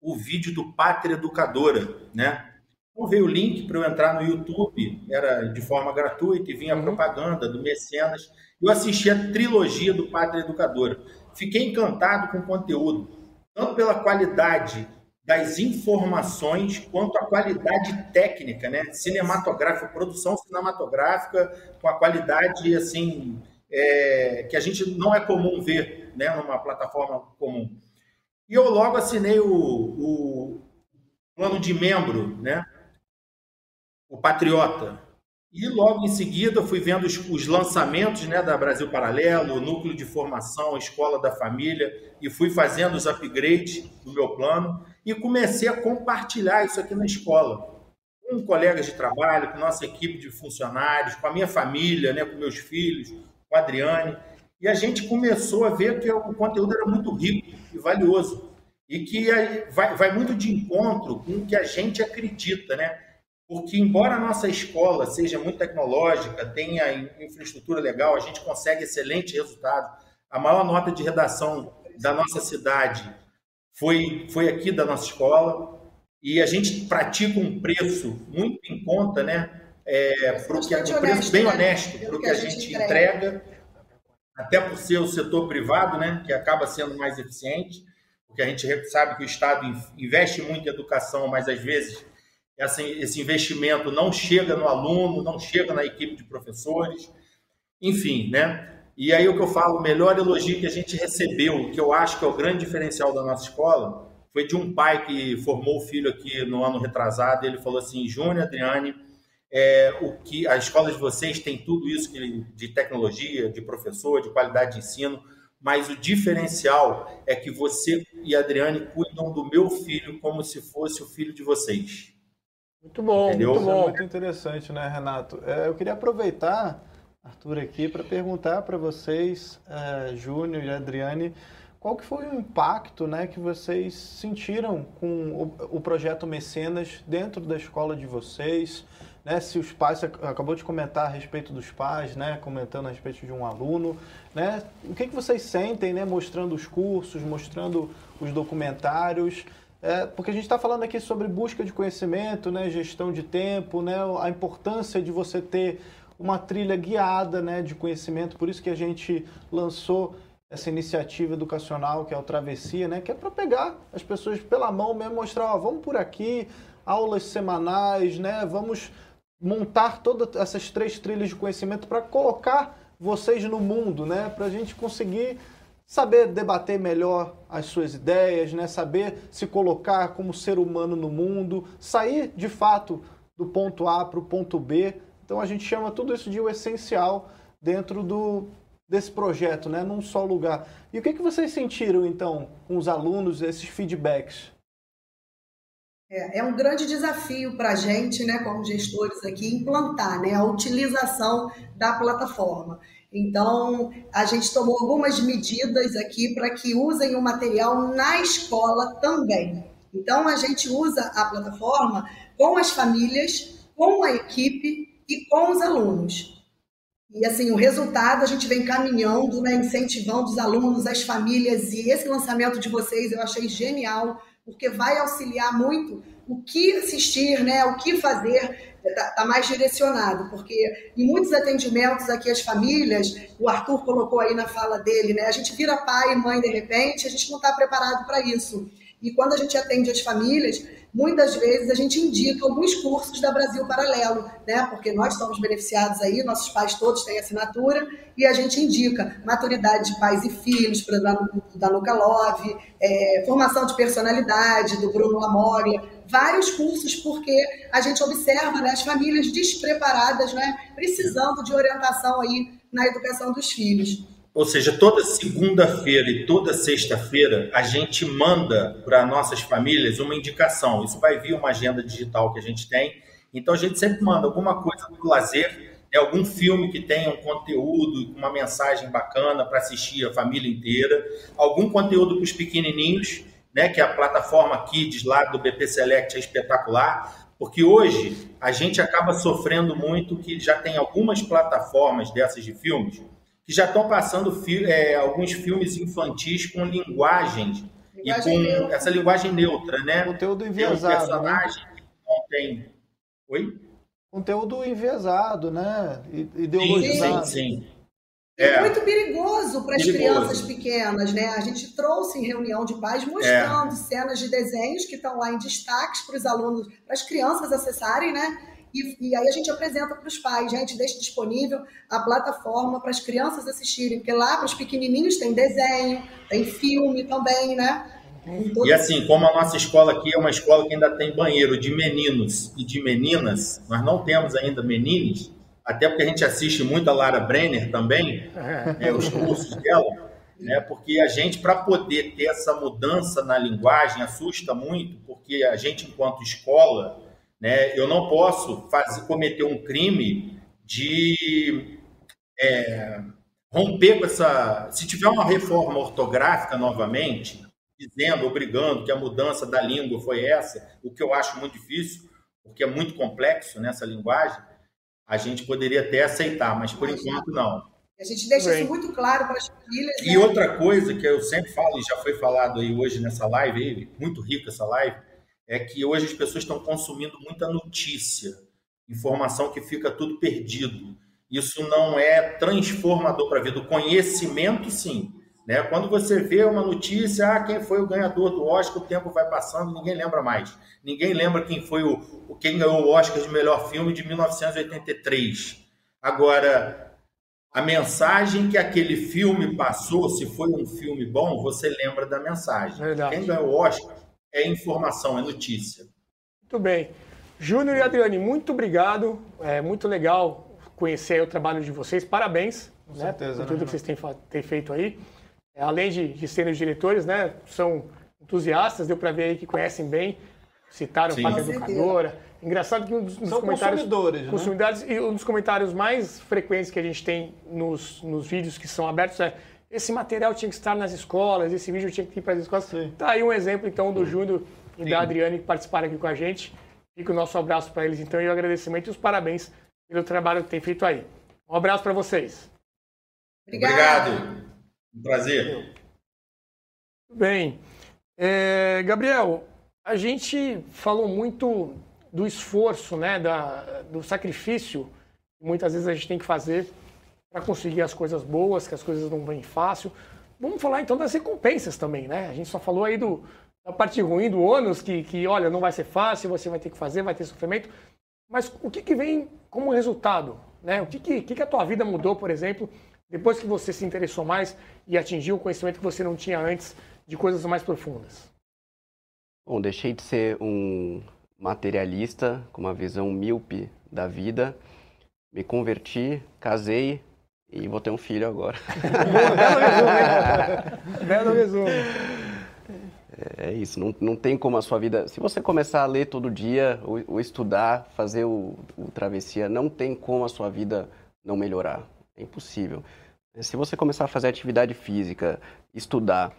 F: o vídeo do Pátria Educadora, né? Então veio o link para eu entrar no YouTube, era de forma gratuita e vinha a uhum. propaganda do Mecenas. Eu assisti a trilogia do Pátria Educadora. Fiquei encantado com o conteúdo, tanto pela qualidade das informações quanto à qualidade técnica, né? Cinematográfica, produção cinematográfica com a qualidade assim é, que a gente não é comum ver, né? Numa plataforma comum. E eu logo assinei o, o plano de membro, né? O Patriota. E logo em seguida fui vendo os, os, lançamentos né, da Brasil Paralelo, o núcleo de formação, a escola da família, e fui fazendo os upgrades do meu plano e comecei a compartilhar isso aqui na escola. Com colegas de trabalho, com nossa equipe de funcionários, com a minha família, né, com meus filhos, com a Adriane. E a gente começou a ver que o conteúdo era muito rico e valioso. E que vai, vai muito de encontro com o que a gente acredita, né? Porque embora a nossa escola seja muito tecnológica, tenha infraestrutura legal, a gente consegue excelente resultado. A maior nota de redação da nossa cidade foi, foi aqui da nossa escola e a gente pratica um preço muito em conta, né? É, um preço bem né? honesto para o que a gente entrega, até por ser o setor privado, né? Que acaba sendo mais eficiente, porque a gente sabe que o Estado investe muito em educação, mas às vezes essa, esse investimento não chega no aluno, não chega na equipe de professores, enfim, né? E aí o que eu falo, o melhor elogio que a gente recebeu, que eu acho que é o grande diferencial da nossa escola, foi de um pai que formou o filho aqui no ano retrasado. Ele falou assim: Júnior, Adriane, é, o que a escola de vocês tem tudo isso de tecnologia, de professor, de qualidade de ensino, mas o diferencial é que você e a Adriane cuidam do meu filho como se fosse o filho de vocês.
C: Muito bom, Entendeu? muito bom. Isso é muito interessante, né, Renato? É, eu queria aproveitar, Arthur, aqui para perguntar para vocês, é, Júnior e Adriane, qual que foi o impacto né, que vocês sentiram com o, o, projeto Mecenas dentro da escola de vocês? Né, se os pais, você acabou de comentar a respeito dos pais, né, comentando a respeito de um aluno, né, o que, que vocês sentem né, mostrando os cursos, mostrando os documentários? É, porque a gente está falando aqui sobre busca de conhecimento, né, gestão de tempo, né, a importância de você ter uma trilha guiada né, de conhecimento. Por isso que a gente lançou essa iniciativa educacional que é o Travessia, né, que é para pegar as pessoas pela mão mesmo, mostrar, ó, vamos por aqui, aulas semanais, né, vamos montar todas essas três trilhas de conhecimento para colocar vocês no mundo, né, para a gente conseguir saber debater melhor as suas ideias, né? saber se colocar como ser humano no mundo, sair de fato do ponto A para o ponto B. Então a gente chama tudo isso de o essencial dentro do, desse projeto, né? num só lugar. E o que, que vocês sentiram então com os alunos, esses feedbacks?
E: É, é um grande desafio para a gente, né, como gestores aqui, implantar né, a utilização da plataforma. Então, a gente tomou algumas medidas aqui para que usem o material na escola também. Então, a gente usa a plataforma com as famílias, com a equipe e com os alunos. E assim, o resultado a gente vem caminhando, né, incentivando os alunos, as famílias, e esse lançamento de vocês eu achei genial, porque vai auxiliar muito o que assistir, né, o que fazer está tá mais direcionado, porque em muitos atendimentos aqui as famílias, o Arthur colocou aí na fala dele, né? A gente vira pai e mãe de repente, a gente não está preparado para isso. E quando a gente atende as famílias, muitas vezes a gente indica alguns cursos da Brasil Paralelo, né? Porque nós somos beneficiados aí, nossos pais todos têm assinatura, e a gente indica maturidade de pais e filhos para da Nuca Love, é, formação de personalidade do Bruno Lamoglia, vários cursos, porque a gente observa né, as famílias despreparadas, né, precisando de orientação aí na educação dos filhos.
F: Ou seja, toda segunda-feira e toda sexta-feira a gente manda para nossas famílias uma indicação. Isso vai vir uma agenda digital que a gente tem. Então a gente sempre manda alguma coisa do lazer, né, algum filme que tenha um conteúdo, uma mensagem bacana para assistir a família inteira, algum conteúdo para os pequenininhos, né, que a plataforma Kids lá do BP Select é espetacular, porque hoje a gente acaba sofrendo muito que já tem algumas plataformas dessas de filmes que já estão passando fi é, alguns filmes infantis com linguagens linguagem e com neutra. essa linguagem neutra, né?
C: Conteúdo enviesado.
F: Tem um personagem né? que não tem. Oi?
C: Conteúdo enviesado, né? Ideologizado.
F: Sim, sim, sim.
E: É. muito perigoso para as crianças pequenas, né? A gente trouxe em reunião de pais mostrando é. cenas de desenhos que estão lá em destaques para os alunos, para as crianças acessarem, né? E, e aí a gente apresenta para os pais, gente, deixa disponível a plataforma para as crianças assistirem, porque lá para os pequenininhos tem desenho, tem filme também, né?
F: E assim, como a nossa escola aqui é uma escola que ainda tem banheiro de meninos e de meninas, nós não temos ainda meninos, até porque a gente assiste muito a Lara Brenner também, né, os cursos dela, né, porque a gente, para poder ter essa mudança na linguagem, assusta muito, porque a gente, enquanto escola, né? Eu não posso fazer, cometer um crime de é, romper com essa. Se tiver uma reforma ortográfica novamente, dizendo, obrigando que a mudança da língua foi essa, o que eu acho muito difícil, porque é muito complexo nessa linguagem, a gente poderia até aceitar, mas por enquanto não.
E: A gente deixa Bem. isso muito claro para as famílias.
F: E né? outra coisa que eu sempre falo, e já foi falado aí hoje nessa live, muito rica essa live, é que hoje as pessoas estão consumindo muita notícia, informação que fica tudo perdido. Isso não é transformador para a vida. O conhecimento, sim. Né? Quando você vê uma notícia, ah, quem foi o ganhador do Oscar, o tempo vai passando, ninguém lembra mais. Ninguém lembra quem foi o quem ganhou o Oscar de melhor filme de 1983. Agora, a mensagem que aquele filme passou, se foi um filme bom, você lembra da mensagem. Verdade. Quem ganhou o Oscar é informação, é notícia.
A: Muito bem. Júnior e Adriane, muito obrigado. É muito legal conhecer o trabalho de vocês. Parabéns Com né, certeza, por tudo né? que vocês têm, têm, feito aí. É, além de, de serem os diretores, né, são entusiastas, deu para ver aí que conhecem bem. Citaram Sim. a educadora. Engraçado que um dos,
C: São comentários. Consumidores,
A: né? consumidores E um dos comentários mais frequentes que a gente tem nos, nos vídeos que são abertos é esse material tinha que estar nas escolas, esse vídeo tinha que ir para as escolas. Sim. Tá aí um exemplo, então, do Júnior e Sim. da Adriane que participaram aqui com a gente. Fica o nosso abraço para eles, então, e o agradecimento e os parabéns pelo trabalho que tem feito aí. Um abraço para vocês.
F: Obrigado. Um prazer.
A: Bem, é, Gabriel, a gente falou muito do esforço, né, da, do sacrifício que muitas vezes a gente tem que fazer para conseguir as coisas boas, que as coisas não vêm fácil. Vamos falar então das recompensas também, né? A gente só falou aí do, da parte ruim, do ônus, que, que, olha, não vai ser fácil, você vai ter que fazer, vai ter sofrimento. Mas o que, que vem como resultado? Né? O que, que, que a tua vida mudou, por exemplo, depois que você se interessou mais e atingiu o conhecimento que você não tinha antes de coisas mais profundas?
D: Bom, deixei de ser um materialista com uma visão míope da vida, me converti, casei, e vou ter um filho agora. [laughs]
A: Belo resumo, Belo resumo.
D: É, é isso, não, não tem como a sua vida. Se você começar a ler todo dia, ou, ou estudar, fazer o, o, travessia, não tem como a sua vida não melhorar. É impossível. Se você começar a fazer atividade física, estudar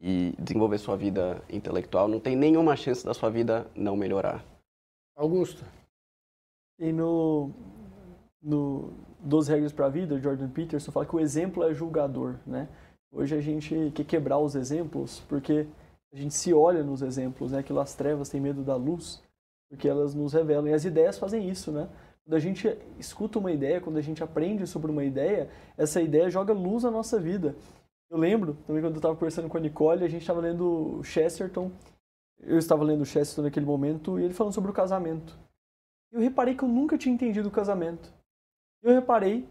D: e desenvolver sua vida intelectual, não tem nenhuma chance da sua vida não melhorar.
A: Augusto.
B: E no, no, 12 Regras para a Vida, Jordan Peterson fala que o exemplo é julgador, né? Hoje a gente quer quebrar os exemplos porque a gente se olha nos exemplos, né? Aquilo as trevas têm medo da luz, porque elas nos revelam. E as ideias fazem isso, né? Quando a gente escuta uma ideia, quando a gente aprende sobre uma ideia, essa ideia joga luz na nossa vida. Eu lembro, também quando eu estava conversando com a Nicole, a gente estava lendo Chesterton, eu estava lendo Chesterton naquele momento e ele falando sobre o casamento. Eu reparei que eu nunca tinha entendido o casamento. Eu reparei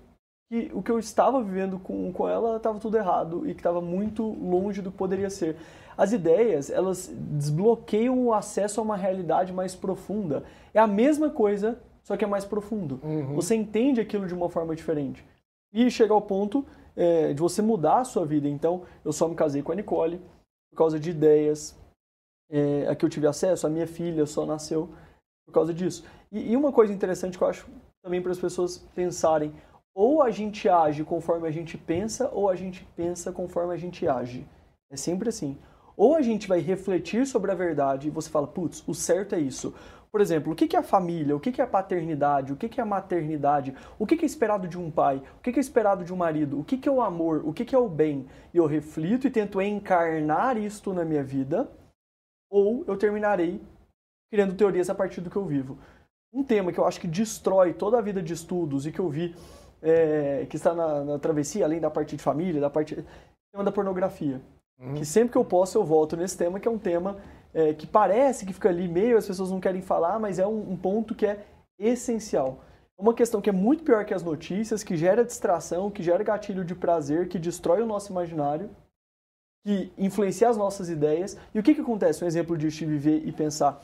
B: que o que eu estava vivendo com, com ela estava tudo errado e que estava muito longe do que poderia ser. As ideias, elas desbloqueiam o acesso a uma realidade mais profunda. É a mesma coisa, só que é mais profundo.
A: Uhum.
B: Você entende aquilo de uma forma diferente. E chega ao ponto é, de você mudar a sua vida. Então, eu só me casei com a Nicole por causa de ideias é, a que eu tive acesso. A minha filha só nasceu por causa disso. E, e uma coisa interessante que eu acho também para as pessoas pensarem: ou a gente age conforme a gente pensa, ou a gente pensa conforme a gente age. É sempre assim. Ou a gente vai refletir sobre a verdade e você fala, putz, o certo é isso. Por exemplo, o que é a família? O que é a paternidade? O que é a maternidade? O que é esperado de um pai? O que é esperado de um marido? O que é o amor? O que é o bem? E eu reflito e tento encarnar isto na minha vida, ou eu terminarei criando teorias a partir do que eu vivo. Um tema que eu acho que destrói toda a vida de estudos e que eu vi é, que está na, na, travessia, além da parte de família, da parte tema da pornografia. Uhum. Que sempre que eu posso eu volto nesse tema, que é um tema é, que parece que fica ali meio, as pessoas não querem falar, mas é um, um ponto que é essencial. Uma questão que é muito pior que as notícias, que gera distração, que gera gatilho de prazer, que destrói o nosso imaginário, que influencia as nossas ideias. E o que, que acontece? Um exemplo de viver e pensar.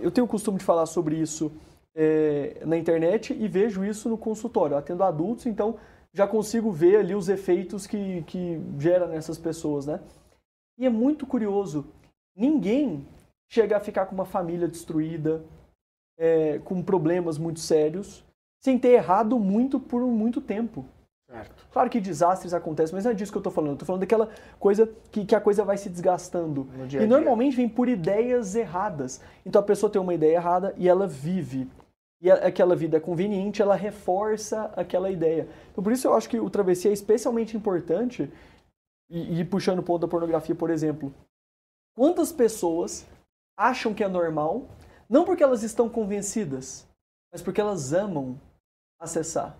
B: Eu tenho o costume de falar sobre isso é, na internet e vejo isso no consultório. Eu atendo adultos, então já consigo ver ali os efeitos que, que gera nessas pessoas, né? E é muito curioso, ninguém chega a ficar com uma família destruída, é, com problemas muito sérios, sem ter errado muito por muito tempo.
A: Certo.
B: Claro que desastres acontecem, mas não é disso que eu estou falando. Eu estou falando daquela coisa que, que a coisa vai se desgastando.
A: Dia -dia.
B: E normalmente vem por ideias erradas. Então a pessoa tem uma ideia errada e ela vive e aquela vida é conveniente, ela reforça aquela ideia. Então, por isso eu acho que o travessia é especialmente importante, e, e puxando o ponto da pornografia, por exemplo. Quantas pessoas acham que é normal, não porque elas estão convencidas, mas porque elas amam acessar.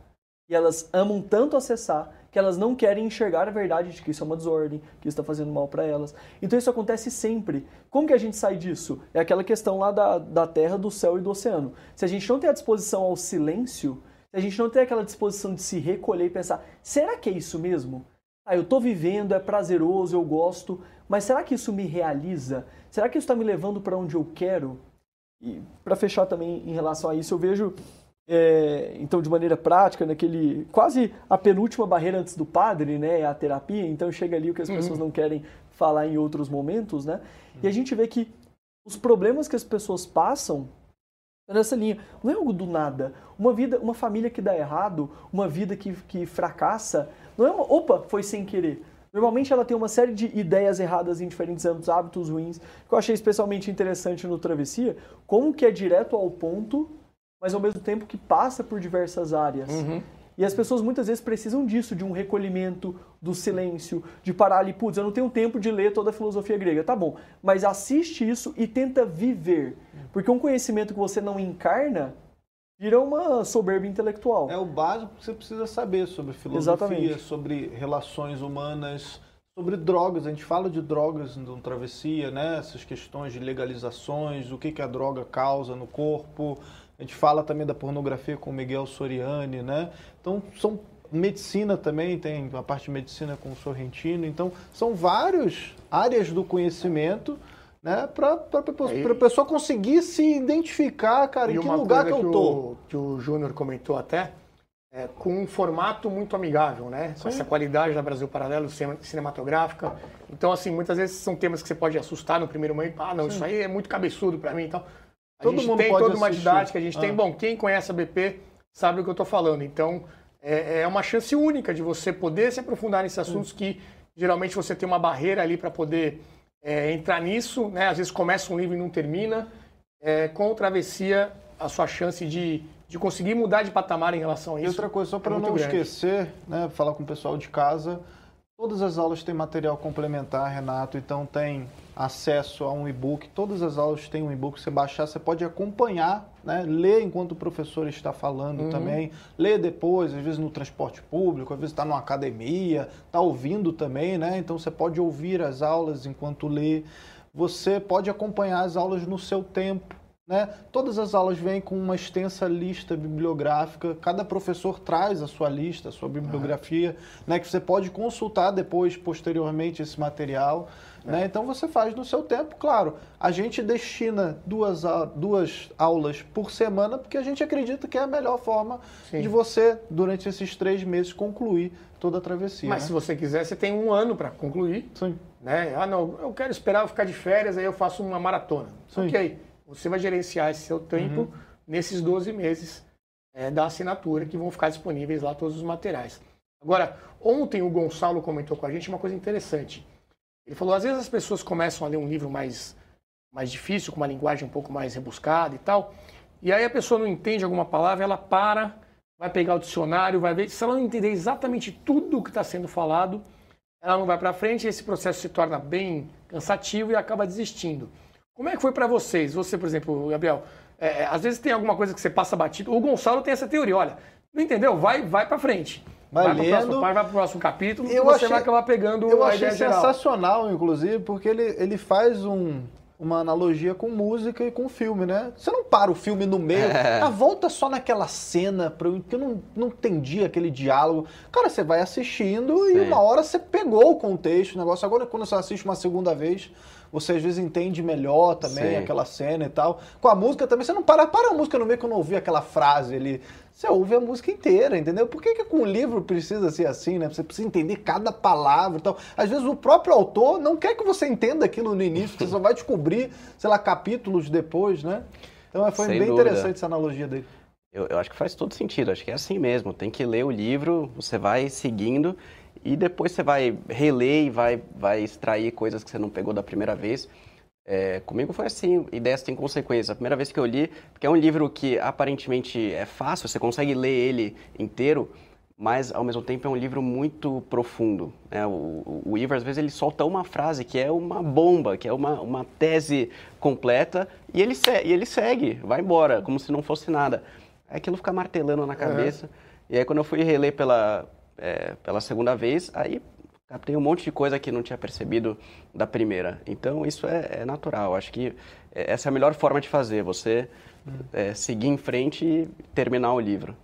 B: E elas amam tanto acessar que elas não querem enxergar a verdade de que isso é uma desordem, que isso está fazendo mal para elas. Então isso acontece sempre. Como que a gente sai disso? É aquela questão lá da, da terra, do céu e do oceano. Se a gente não tem a disposição ao silêncio, se a gente não tem aquela disposição de se recolher e pensar, será que é isso mesmo? Ah, eu estou vivendo, é prazeroso, eu gosto, mas será que isso me realiza? Será que isso está me levando para onde eu quero? E para fechar também em relação a isso, eu vejo é, então, de maneira prática, naquele quase a penúltima barreira antes do padre, né, é a terapia. Então chega ali o que as uhum. pessoas não querem falar em outros momentos, né? Uhum. E a gente vê que os problemas que as pessoas passam é nessa linha. Não é algo do nada. Uma vida, uma família que dá errado, uma vida que, que fracassa, não é uma, opa, foi sem querer. Normalmente ela tem uma série de ideias erradas em diferentes âmbitos, hábitos ruins, que eu achei especialmente interessante no Travessia, como que é direto ao ponto mas ao mesmo tempo que passa por diversas áreas.
A: Uhum.
B: E as pessoas muitas vezes precisam disso, de um recolhimento, do silêncio, de parar ali, putz, eu não tenho tempo de ler toda a filosofia grega. Tá bom, mas assiste isso e tenta viver. Porque um conhecimento que você não encarna vira uma soberba intelectual.
C: É o básico que você precisa saber sobre filosofia, Exatamente. sobre relações humanas, sobre drogas. A gente fala de drogas no Travessia, né? Essas questões de legalizações, o que, que a droga causa no corpo, a gente fala também da pornografia com o Miguel Soriani, né? Então, são medicina também, tem a parte de medicina com o Sorrentino. Então, são várias áreas do conhecimento né, para a pessoa conseguir se identificar, cara, em que lugar que eu tô.
A: O, que o Júnior comentou até, é, com um formato muito amigável, né? Com essa qualidade da Brasil Paralelo cinematográfica. Então, assim, muitas vezes são temas que você pode assustar no primeiro momento. Ah, não, Sim. isso aí é muito cabeçudo para mim e então, tal. Todo mundo tem toda uma didática, a gente ah. tem. Bom, quem conhece a BP sabe o que eu estou falando. Então, é, é, uma chance única de você poder se aprofundar nesses assuntos hum. que geralmente você tem uma barreira ali para poder é, entrar nisso. Né? Às vezes começa um livro e não termina. É, com o Travessia, a sua chance de, de conseguir mudar de patamar em relação a isso.
C: E outra coisa, só para é não grande. esquecer, né, falar com o pessoal de casa, todas as aulas têm material complementar, Renato, então tem acesso a um e-book. Todas as aulas têm um e-book, você baixar, você pode acompanhar, né? ler enquanto o professor está falando uhum. também, ler depois, às vezes no transporte público, às vezes está numa academia, está ouvindo também, né? Então você pode ouvir as aulas enquanto lê. você pode acompanhar as aulas no seu tempo. Né? Todas as aulas vêm com uma extensa lista bibliográfica, cada professor traz a sua lista, a sua bibliografia, né? que você pode consultar depois, posteriormente, esse material. Né? Então você faz no seu tempo, claro. A gente destina duas, duas aulas por semana, porque a gente acredita que é a melhor forma Sim. de você, durante esses três meses, concluir toda a travessia.
A: Mas
C: né?
A: se você quiser, você tem um ano para concluir.
C: Sim.
A: Né? Ah, não, eu quero esperar ficar de férias, aí eu faço uma maratona. Sim. Ok. Você vai gerenciar esse seu tempo uhum. nesses 12 meses é, da assinatura que vão ficar disponíveis lá todos os materiais. Agora, ontem o Gonçalo comentou com a gente uma coisa interessante. Ele falou, às vezes as pessoas começam a ler um livro mais, mais difícil, com uma linguagem um pouco mais rebuscada e tal, e aí a pessoa não entende alguma palavra, ela para, vai pegar o dicionário, vai ver. Se ela não entender exatamente tudo o que está sendo falado, ela não vai para frente, esse processo se torna bem cansativo e acaba desistindo. Como é que foi para vocês? Você, por exemplo, Gabriel, é, às vezes tem alguma coisa que você passa batido. O Gonçalo tem essa teoria, olha, não entendeu? Vai, vai para frente.
C: Vai, vai
A: lendo.
C: Pro próximo,
A: vai para o próximo capítulo eu você achei, vai acabar pegando
C: eu
A: a
C: achei
A: ideia
C: sensacional,
A: geral.
C: inclusive, porque ele, ele faz um, uma analogia com música e com filme, né? Você não para o filme no meio, é. a volta só naquela cena, porque eu não, não entendi aquele diálogo. Cara, você vai assistindo Sim. e uma hora você pegou o contexto, o negócio. Agora, quando você assiste uma segunda vez, você às vezes entende melhor também Sim. aquela cena e tal. Com a música também, você não para, para a música no meio que eu não ouvi aquela frase ali. Você ouve a música inteira, entendeu? Por que, que com o livro precisa ser assim, né? Você precisa entender cada palavra e tal. Às vezes o próprio autor não quer que você entenda aquilo no início, você só vai descobrir, sei lá, capítulos depois, né? Então foi Sem bem dúvida. interessante essa analogia dele.
D: Eu, eu, acho que faz todo sentido, acho que é assim mesmo. Tem que ler o livro, você vai seguindo e depois você vai reler e vai, vai extrair coisas que você não pegou da primeira vez. É, comigo foi assim, ideias têm consequências. A primeira vez que eu li, porque é um livro que aparentemente é fácil, você consegue ler ele inteiro, mas ao mesmo tempo é um livro muito profundo. Né? O, o Iver, às vezes, ele solta uma frase que é uma bomba, que é uma, uma tese completa, e ele, e ele segue, vai embora, como se não fosse nada. Aí aquilo fica martelando na cabeça. E aí, quando eu fui reler pela, é, pela segunda vez, aí captei um monte de coisa que não tinha percebido da primeira. Então, isso é, é natural. Acho que essa é a melhor forma de fazer, você é, seguir em frente e terminar o livro.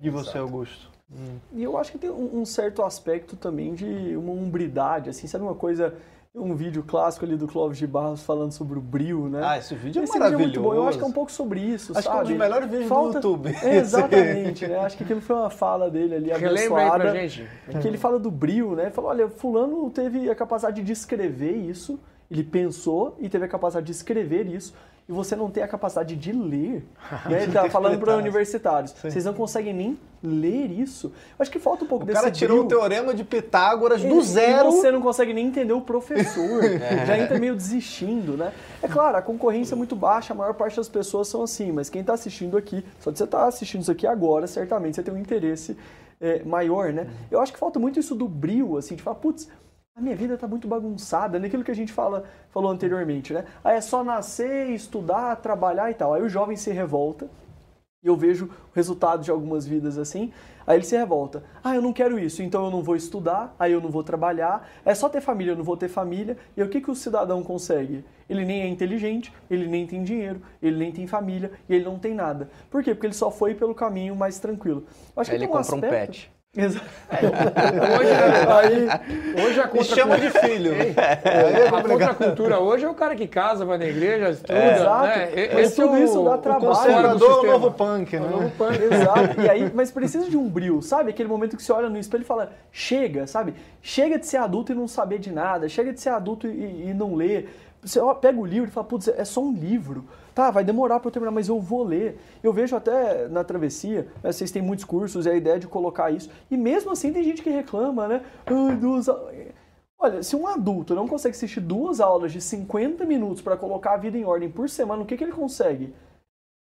C: E você, Exato. Augusto?
B: Hum. E eu acho que tem um, um certo aspecto também de uma umbridade, assim, sabe uma coisa um vídeo clássico ali do Clóvis de Barros falando sobre o brilho, né?
C: Ah, esse vídeo é esse maravilhoso. Vídeo é muito bom.
B: Eu acho que é um pouco sobre isso,
C: acho
B: sabe? que é
C: um dos melhores vídeos Falta... do YouTube.
B: exatamente, né? Acho que aquilo foi uma fala dele ali,
A: abençoada. Aí pra gente.
B: Que ele fala do brilho, né? Ele falou, olha, fulano teve a capacidade de escrever isso, ele pensou e teve a capacidade de escrever isso, e você não tem a capacidade de ler. [laughs] né? Ele tá falando para universitários. Sim. Vocês não conseguem nem ler isso. Eu acho que falta um pouco
C: o
B: desse.
C: O cara tirou
B: brilho.
C: o teorema de Pitágoras do zero.
B: E você não consegue nem entender o professor. é. [laughs] Já entra meio desistindo, né? É claro, a concorrência é muito baixa, a maior parte das pessoas são assim, mas quem está assistindo aqui, só de você estar tá assistindo isso aqui agora, certamente você tem um interesse é, maior, né? Uhum. Eu acho que falta muito isso do brilho, assim, de falar, putz, a minha vida está muito bagunçada, naquilo que a gente fala, falou anteriormente, né? Aí é só nascer, estudar, trabalhar e tal. Aí o jovem se revolta, e eu vejo o resultado de algumas vidas assim, aí ele se revolta. Ah, eu não quero isso, então eu não vou estudar, aí eu não vou trabalhar, é só ter família, eu não vou ter família. E o que, que o cidadão consegue? Ele nem é inteligente, ele nem tem dinheiro, ele nem tem família e ele não tem nada. Por quê? Porque ele só foi pelo caminho mais tranquilo.
D: Acho que ele um compra aspecto... um pet.
A: Exato. hoje, aí, hoje a contra...
C: chama de filho.
A: É, a contracultura hoje é o cara que casa, vai na igreja, estuda. É, exato. Né?
B: Esse tudo é o, isso dá trabalho.
C: O conservador é o novo punk, né?
B: O novo punk. Exato. E aí, mas precisa de um brilho, sabe? Aquele momento que você olha no espelho e fala, chega, sabe? Chega de ser adulto e não saber de nada, chega de ser adulto e, e não ler. Você ó, pega o livro e fala, putz, é só um livro. Tá, vai demorar para eu terminar, mas eu vou ler. Eu vejo até na travessia, né, vocês têm muitos cursos e a ideia de colocar isso. E mesmo assim tem gente que reclama, né? Ai, duas... Olha, se um adulto não consegue assistir duas aulas de 50 minutos para colocar a vida em ordem por semana, o que, que ele consegue?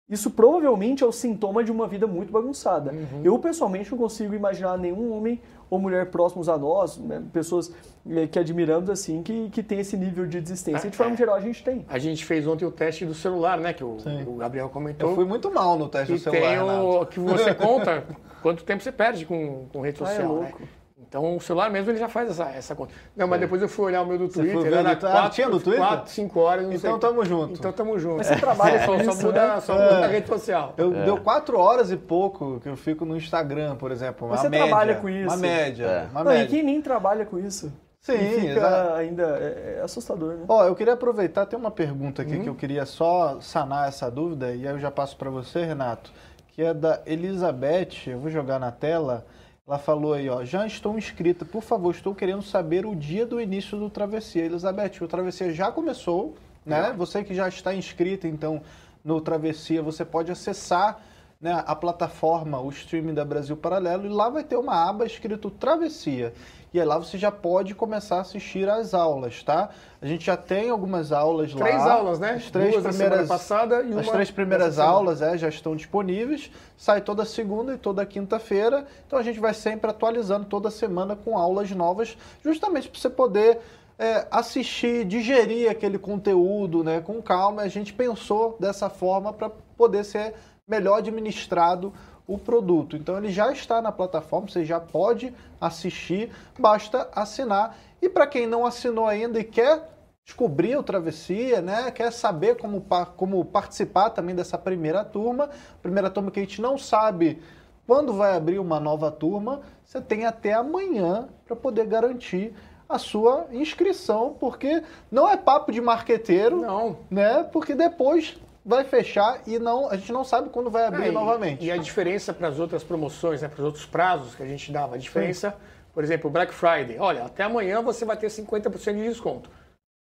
B: Isso provavelmente é o sintoma de uma vida muito bagunçada. Uhum. Eu, pessoalmente, não consigo imaginar nenhum homem ou mulher próximos a nós, né, pessoas eh, que admiramos assim, que, que tem esse nível de desistência. de forma é. geral, a gente tem.
A: A gente fez ontem o teste do celular, né? Que o, o Gabriel comentou.
C: Eu fui muito mal no teste do celular.
A: Tem o, que você [laughs] conta quanto tempo você perde com, com rede social. Ah, é
B: louco.
A: Né? Então o celular mesmo ele já faz essa, essa conta. Não, mas depois eu fui olhar o meu do
C: Você
A: Twitter, era
C: no Twitter? Ah,
A: 4,
C: tinha no Twitter?
A: 4, 5 horas, não
C: Então
A: sei.
C: tamo junto.
A: Então tamo junto.
B: Mas você trabalha
A: só,
B: com
A: só muda,
B: né?
A: só muda a rede social.
C: Eu, Deu quatro horas e pouco que eu fico no Instagram, por exemplo.
B: Mas
C: uma
B: você
C: média,
B: trabalha com isso.
C: Uma média.
D: É.
C: Uma
B: Não, e
C: média.
B: quem nem trabalha com isso?
C: Sim,
B: E fica
C: exato.
B: ainda é, é assustador, né?
C: Ó, eu queria aproveitar, tem uma pergunta
B: Uhum.
C: aqui que eu queria só sanar essa dúvida, e aí eu já passo para você, Renato, que é da Elizabeth, eu vou jogar na tela. Ela falou aí, ó, já estou inscrita, por favor, estou querendo saber o dia do início do Travessia. Elizabeth, o Travessia já começou, né? Você que já está inscrita, então, no Travessia, você pode acessar né, a plataforma, o streaming da Brasil Paralelo, e lá vai ter uma aba escrito Travessia. E aí lá você já pode começar a assistir às aulas, tá? A gente já tem algumas aulas lá.
A: Três aulas, né?
C: As três
A: Duas
C: primeiras,
A: passada e
C: As
A: uma
C: três primeiras aulas é, já estão disponíveis. Sai toda segunda e toda quinta-feira. Então a gente vai sempre atualizando toda semana com aulas novas, justamente para você poder é, assistir, digerir aquele conteúdo né, com calma. A gente pensou dessa forma para poder ser melhor administrado o produto. Então ele já está na plataforma, você já pode assistir, basta assinar. E para quem não assinou ainda e quer descobrir o Travessia, né? Quer saber como, como participar também dessa primeira turma, primeira turma que a gente não sabe quando vai abrir uma nova turma, você tem até amanhã para poder garantir a sua inscrição, porque não é papo de marqueteiro,
A: Não.
C: né? Porque depois vai fechar e não, a gente não sabe quando vai abrir
A: É,
C: novamente.
A: E a diferença para as outras promoções, né, para os outros prazos que a gente dava, a diferença, por exemplo, Black Friday. Olha, até amanhã você vai ter 50% de desconto.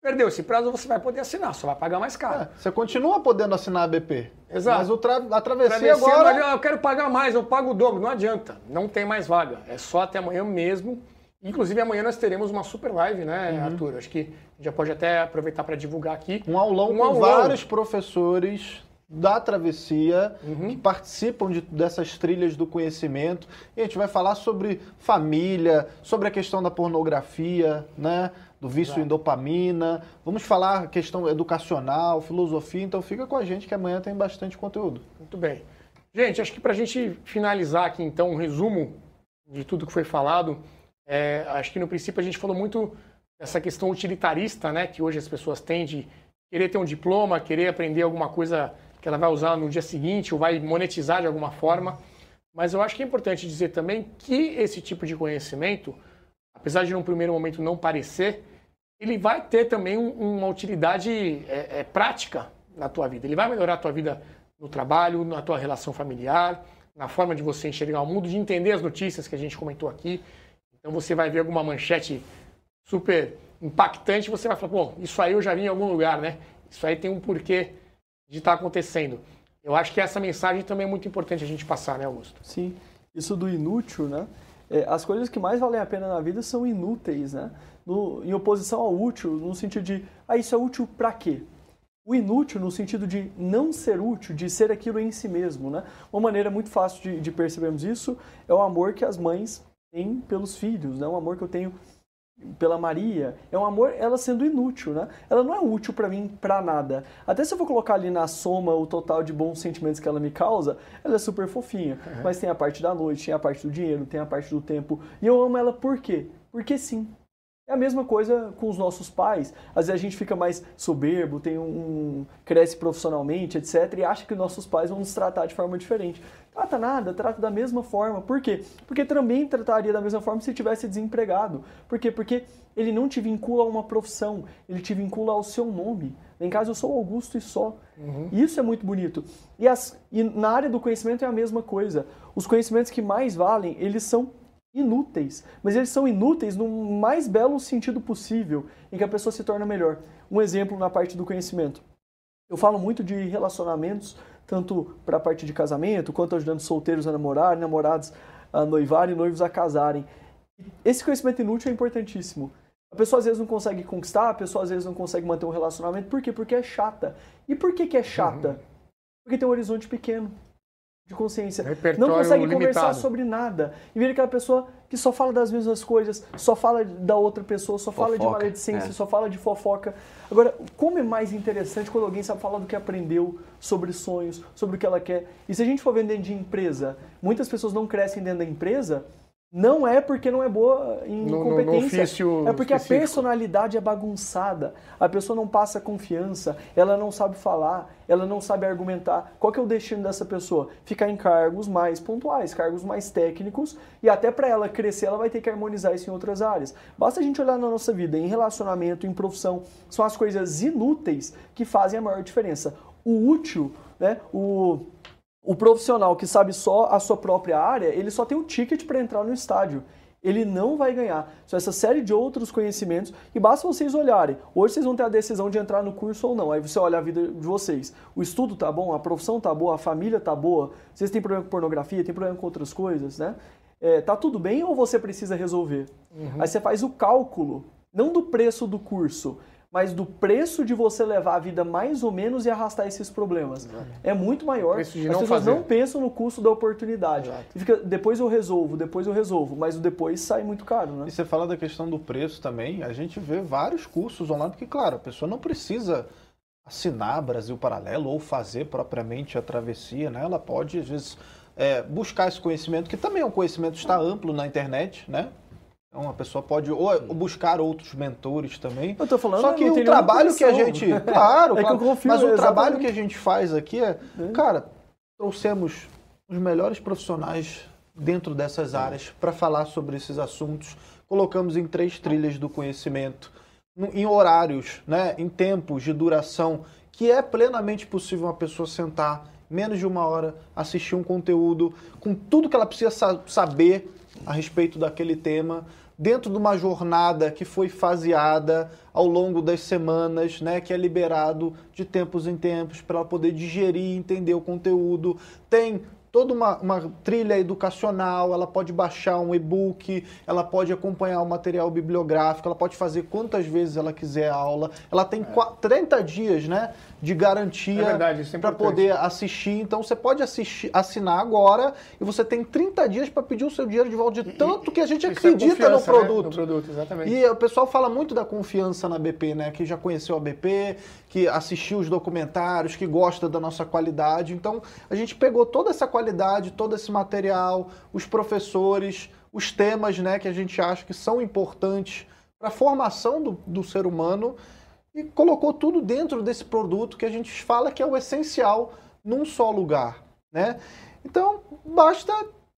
A: Perdeu esse prazo, você vai poder assinar, só vai pagar mais caro.
C: É, você continua podendo assinar a BP.
A: Exato.
C: Mas o tra a travessia,
A: Travessia,
C: agora.
A: não eu quero pagar mais, eu pago o dobro. Não adianta, não tem mais vaga. É só até amanhã mesmo. Inclusive, amanhã nós teremos uma super live, né,
C: Uhum.
A: Arthur? Acho que a gente já pode até aproveitar para divulgar aqui.
C: Um aulão
A: Um
C: com
A: aulão.
C: vários professores da travessia
A: Uhum.
C: que participam de- dessas trilhas do conhecimento. E a gente vai falar sobre família, sobre a questão da pornografia, né? Do vício em dopamina. Vamos falar questão educacional, filosofia. Então fica com a gente que amanhã tem bastante conteúdo.
A: Muito bem. Gente, acho que para a gente finalizar aqui, então, um resumo de tudo que foi falado, é, acho que no princípio a gente falou muito dessa questão utilitarista, né, que hoje as pessoas têm de querer ter um diploma, querer aprender alguma coisa que ela vai usar no dia seguinte ou vai monetizar de alguma forma. Mas eu acho que é importante dizer também que esse tipo de conhecimento, apesar de num primeiro momento não parecer, ele vai ter também um- uma utilidade é, é, prática na tua vida. Ele vai melhorar a tua vida no trabalho, na tua relação familiar, na forma de você enxergar o mundo, de entender as notícias que a gente comentou aqui. Então você vai ver alguma manchete super impactante, você vai falar, bom, isso aí eu já vi em algum lugar, né? Isso aí tem um porquê de estar acontecendo. Eu acho que essa mensagem também é muito importante a gente passar, né, Augusto?
B: Sim. Isso do inútil, né? É, as coisas que mais valem a pena na vida são inúteis, né? No- em oposição ao útil, no sentido de, ah, isso é útil pra quê? O inútil no sentido de não ser útil, de ser aquilo em si mesmo, né? Uma maneira muito fácil de, de percebermos isso é o amor que as mães têm pelos filhos, né? Um amor que eu tenho pela Maria, é um amor ela sendo inútil, né? Ela não é útil pra mim pra nada. Até se eu for colocar ali na soma o total de bons sentimentos que ela me causa, ela é super fofinha. Mas tem a parte da noite, tem a parte do dinheiro, tem a parte do tempo. E eu amo ela por quê? Porque sim. É a mesma coisa com os nossos pais. Às vezes a gente fica mais soberbo, tem um, cresce profissionalmente, etc, e acha que nossos pais vão nos tratar de forma diferente. Trata nada, trata da mesma forma. Por quê? Porque também trataria da mesma forma se tivesse desempregado. Por quê? Porque ele não te vincula a uma profissão, ele te vincula ao seu nome. Em casa eu sou Augusto e só. Isso é muito bonito. E, as- e na área do conhecimento é a mesma coisa. Os conhecimentos que mais valem, eles são inúteis, mas eles são inúteis no mais belo sentido possível, em que a pessoa se torna melhor. Um exemplo na parte do conhecimento. Eu falo muito de relacionamentos, tanto para a parte de casamento, quanto ajudando solteiros a namorar, namorados a noivar e noivos a casarem. Esse conhecimento inútil é importantíssimo. A pessoa às vezes não consegue conquistar, a pessoa às vezes não consegue manter um relacionamento. Por quê? Porque é chata. E por que, que é chata? Porque tem um horizonte pequeno de consciência.
A: Repertório
B: não consegue
A: limitado.
B: conversar sobre nada. E vira aquela pessoa que só fala das mesmas coisas, só fala da outra pessoa, só fala de
D: Fofoca,
B: maledicência,
D: é.
B: só fala de fofoca. Agora, como é mais interessante quando alguém sabe falar do que aprendeu, sobre sonhos, sobre o que ela quer. E se a gente for vender de empresa, muitas pessoas não crescem dentro da empresa não é porque não é boa em
A: No- no- no
B: competência.
A: ofício
B: é porque a
A: específico.
B: personalidade é bagunçada. A pessoa não passa confiança, ela não sabe falar, ela não sabe argumentar. Qual que é o destino dessa pessoa? Ficar em cargos mais pontuais, cargos mais técnicos, e até para ela crescer, ela vai ter que harmonizar isso em outras áreas. Basta a gente olhar na nossa vida, em relacionamento, em profissão, são as coisas inúteis que fazem a maior diferença. O útil, né? O o profissional que sabe só a sua própria área, ele só tem o ticket para entrar no estádio. Ele não vai ganhar. São essa série de outros conhecimentos e basta vocês olharem. Hoje vocês vão ter a decisão de entrar no curso ou não. Aí você olha a vida de vocês. O estudo tá bom, a profissão tá boa, a família tá boa. Vocês têm problema com pornografia, tem problema com outras coisas, né? É, tá tudo bem ou você precisa resolver? Aí você faz o cálculo, não do preço do curso, mas do preço de você levar a vida mais ou menos e arrastar esses problemas. É muito maior. As
A: não
B: pessoas
A: fazer.
B: não pensam no custo da oportunidade.
A: Exato.
B: E fica, depois eu resolvo, depois eu resolvo, mas o depois sai muito caro, né?
C: E você fala da questão do preço também, a gente vê vários cursos online, porque, claro, a pessoa não precisa assinar Brasil Paralelo ou fazer propriamente a travessia, né? Ela pode, às vezes, é, buscar esse conhecimento, que também é um conhecimento que está amplo na internet, né? Então a pessoa pode ou ou buscar outros mentores também.
B: Eu tô falando,
C: Só
B: não
C: que o trabalho que a gente. [laughs] Claro,
B: É
C: claro,
B: confio,
C: mas o
B: exatamente.
C: trabalho que a gente faz aqui é. Cara, trouxemos os melhores profissionais dentro dessas áreas para falar sobre esses assuntos. Colocamos em três trilhas do conhecimento, em horários, né, em tempos de duração, que é plenamente possível uma pessoa sentar menos de uma hora, assistir um conteúdo com tudo que ela precisa sa- saber a respeito daquele tema, dentro de uma jornada que foi faseada ao longo das semanas, né, que é liberado de tempos em tempos para ela poder digerir entender o conteúdo. Tem toda uma, uma trilha educacional, ela pode baixar um e-book, ela pode acompanhar o material bibliográfico, ela pode fazer quantas vezes ela quiser a aula. Ela tem qua- 30 dias, né, de garantia
A: É é
C: para poder assistir. Então você pode assistir, assinar agora e você tem 30 dias para pedir o seu dinheiro de volta de tanto que a gente
A: Isso é
C: acredita no
A: confiança, né?
C: produto.
A: No produto, exatamente.
C: E o pessoal fala muito da confiança na BP, né? Que já conheceu a BP, que assistiu os documentários, que gosta da nossa qualidade. Então, a gente pegou toda essa qualidade, todo esse material, os professores, os temas, né? Que a gente acha que são importantes para a formação do, do ser humano e colocou tudo dentro desse produto que a gente fala que é o essencial num só lugar, né? Então, basta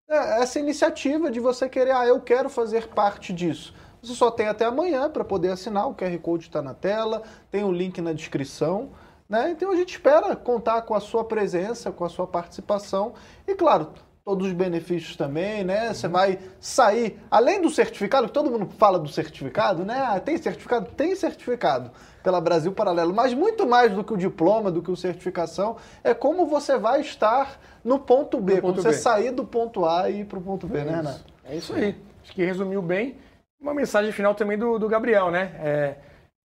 C: é, essa iniciativa de você querer, ah, eu quero fazer parte disso. Você só tem até amanhã para poder assinar, o QR Code está na tela, tem o link na descrição, né? Então a gente espera contar com a sua presença, com a sua participação e, claro, todos os benefícios também, né? Você vai sair, além do certificado, que todo mundo fala do certificado, né? Ah, tem certificado? Tem certificado pela Brasil Paralelo, mas muito mais do que o diploma, do que o certificação, é como você vai estar no ponto B,
A: No
C: quando
A: ponto
C: você
A: B.
C: sair do ponto A e ir para o ponto B, né, Renato?
A: É isso aí. Acho que resumiu bem. Uma mensagem final também do, do Gabriel, né? É,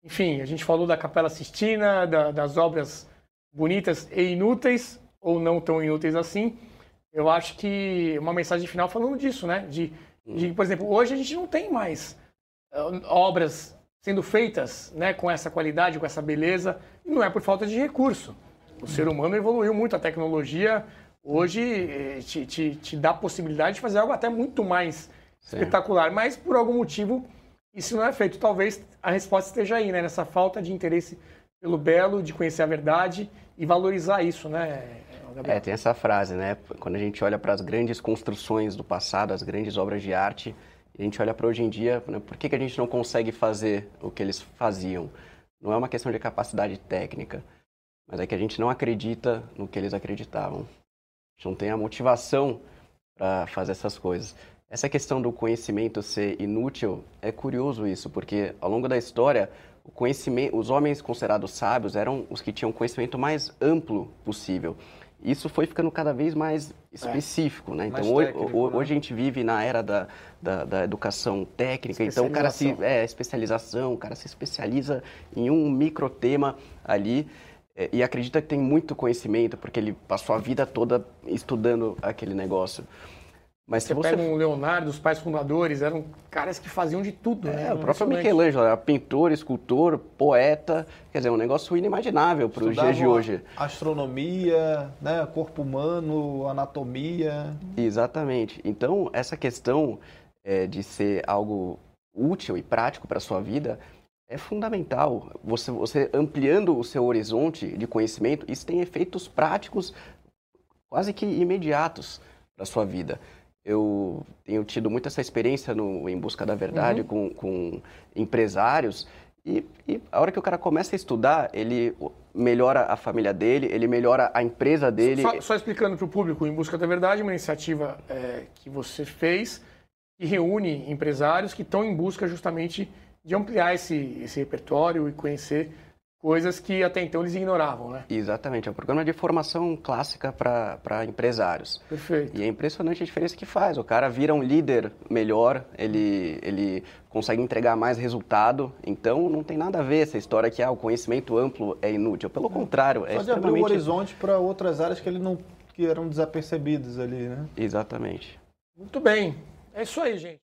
A: enfim, a gente falou da Capela Sistina, da- das obras bonitas e inúteis, ou não tão inúteis assim. Eu acho que uma mensagem final falando disso, né? De, de por exemplo, hoje a gente não tem mais eh, obras sendo feitas né, com essa qualidade, com essa beleza, e não é por falta de recurso. O ser humano evoluiu muito, a tecnologia hoje eh, te, te, te dá a possibilidade de fazer algo até muito mais
D: Sim.
A: espetacular, mas por algum motivo isso não é feito. Talvez a resposta esteja aí, né? Nessa falta de interesse pelo belo, de conhecer a verdade e valorizar isso, né, Gabriel?
D: É, tem essa frase, né? Quando a gente olha para as grandes construções do passado, as grandes obras de arte, a gente olha para hoje em dia, né, por que, que a gente não consegue fazer o que eles faziam? Não é uma questão de capacidade técnica, mas é que a gente não acredita no que eles acreditavam. A gente não tem a motivação para fazer essas coisas. Essa questão do conhecimento ser inútil é curioso isso, porque ao longo da história, o conhecimento, os homens considerados sábios eram os que tinham o conhecimento mais amplo possível. Isso foi ficando cada vez mais específico, né?
C: Mais
D: Então hoje,
C: técnico,
D: ho-
C: né?
D: hoje a gente vive na era da, da, da educação técnica, então o cara se
A: Especialização.
D: é especialização, o cara se especializa em um micro tema ali é, e acredita que tem muito conhecimento porque ele passou a vida toda estudando aquele negócio. Mas
A: Você
D: você
A: pega um Leonardo, os pais fundadores, eram caras que faziam de tudo, né?
D: É, o
A: Eram
D: próprio. Michelangelo era pintor, escultor, poeta, quer dizer, um negócio inimaginável para os dias de hoje.
C: Astronomia, né, corpo humano, anatomia.
D: Exatamente. Então, essa questão é, de ser algo útil e prático para a sua vida, é fundamental. Você, você ampliando o seu horizonte de conhecimento, isso tem efeitos práticos quase que imediatos para a sua vida. Eu tenho tido muito essa experiência no Em Busca da Verdade uhum. com, com empresários e, e, a hora que o cara começa a estudar, ele melhora a família dele, ele melhora a empresa dele.
A: Só, só explicando para o público, Em Busca da Verdade, uma iniciativa é, que você fez que reúne empresários que estão em busca justamente de ampliar esse, esse repertório e conhecer coisas que até então eles ignoravam, né?
D: Exatamente, é um programa de formação clássica para empresários.
A: Perfeito.
D: E é impressionante a diferença que faz. O cara vira um líder melhor, ele, ele consegue entregar mais resultado, então não tem nada a ver essa história que ah, o conhecimento amplo é inútil. Pelo contrário, é
C: Pode abrir o horizonte para outras áreas que ele não que eram desapercebidas ali, né?
D: Exatamente.
A: Muito bem. É isso aí, gente.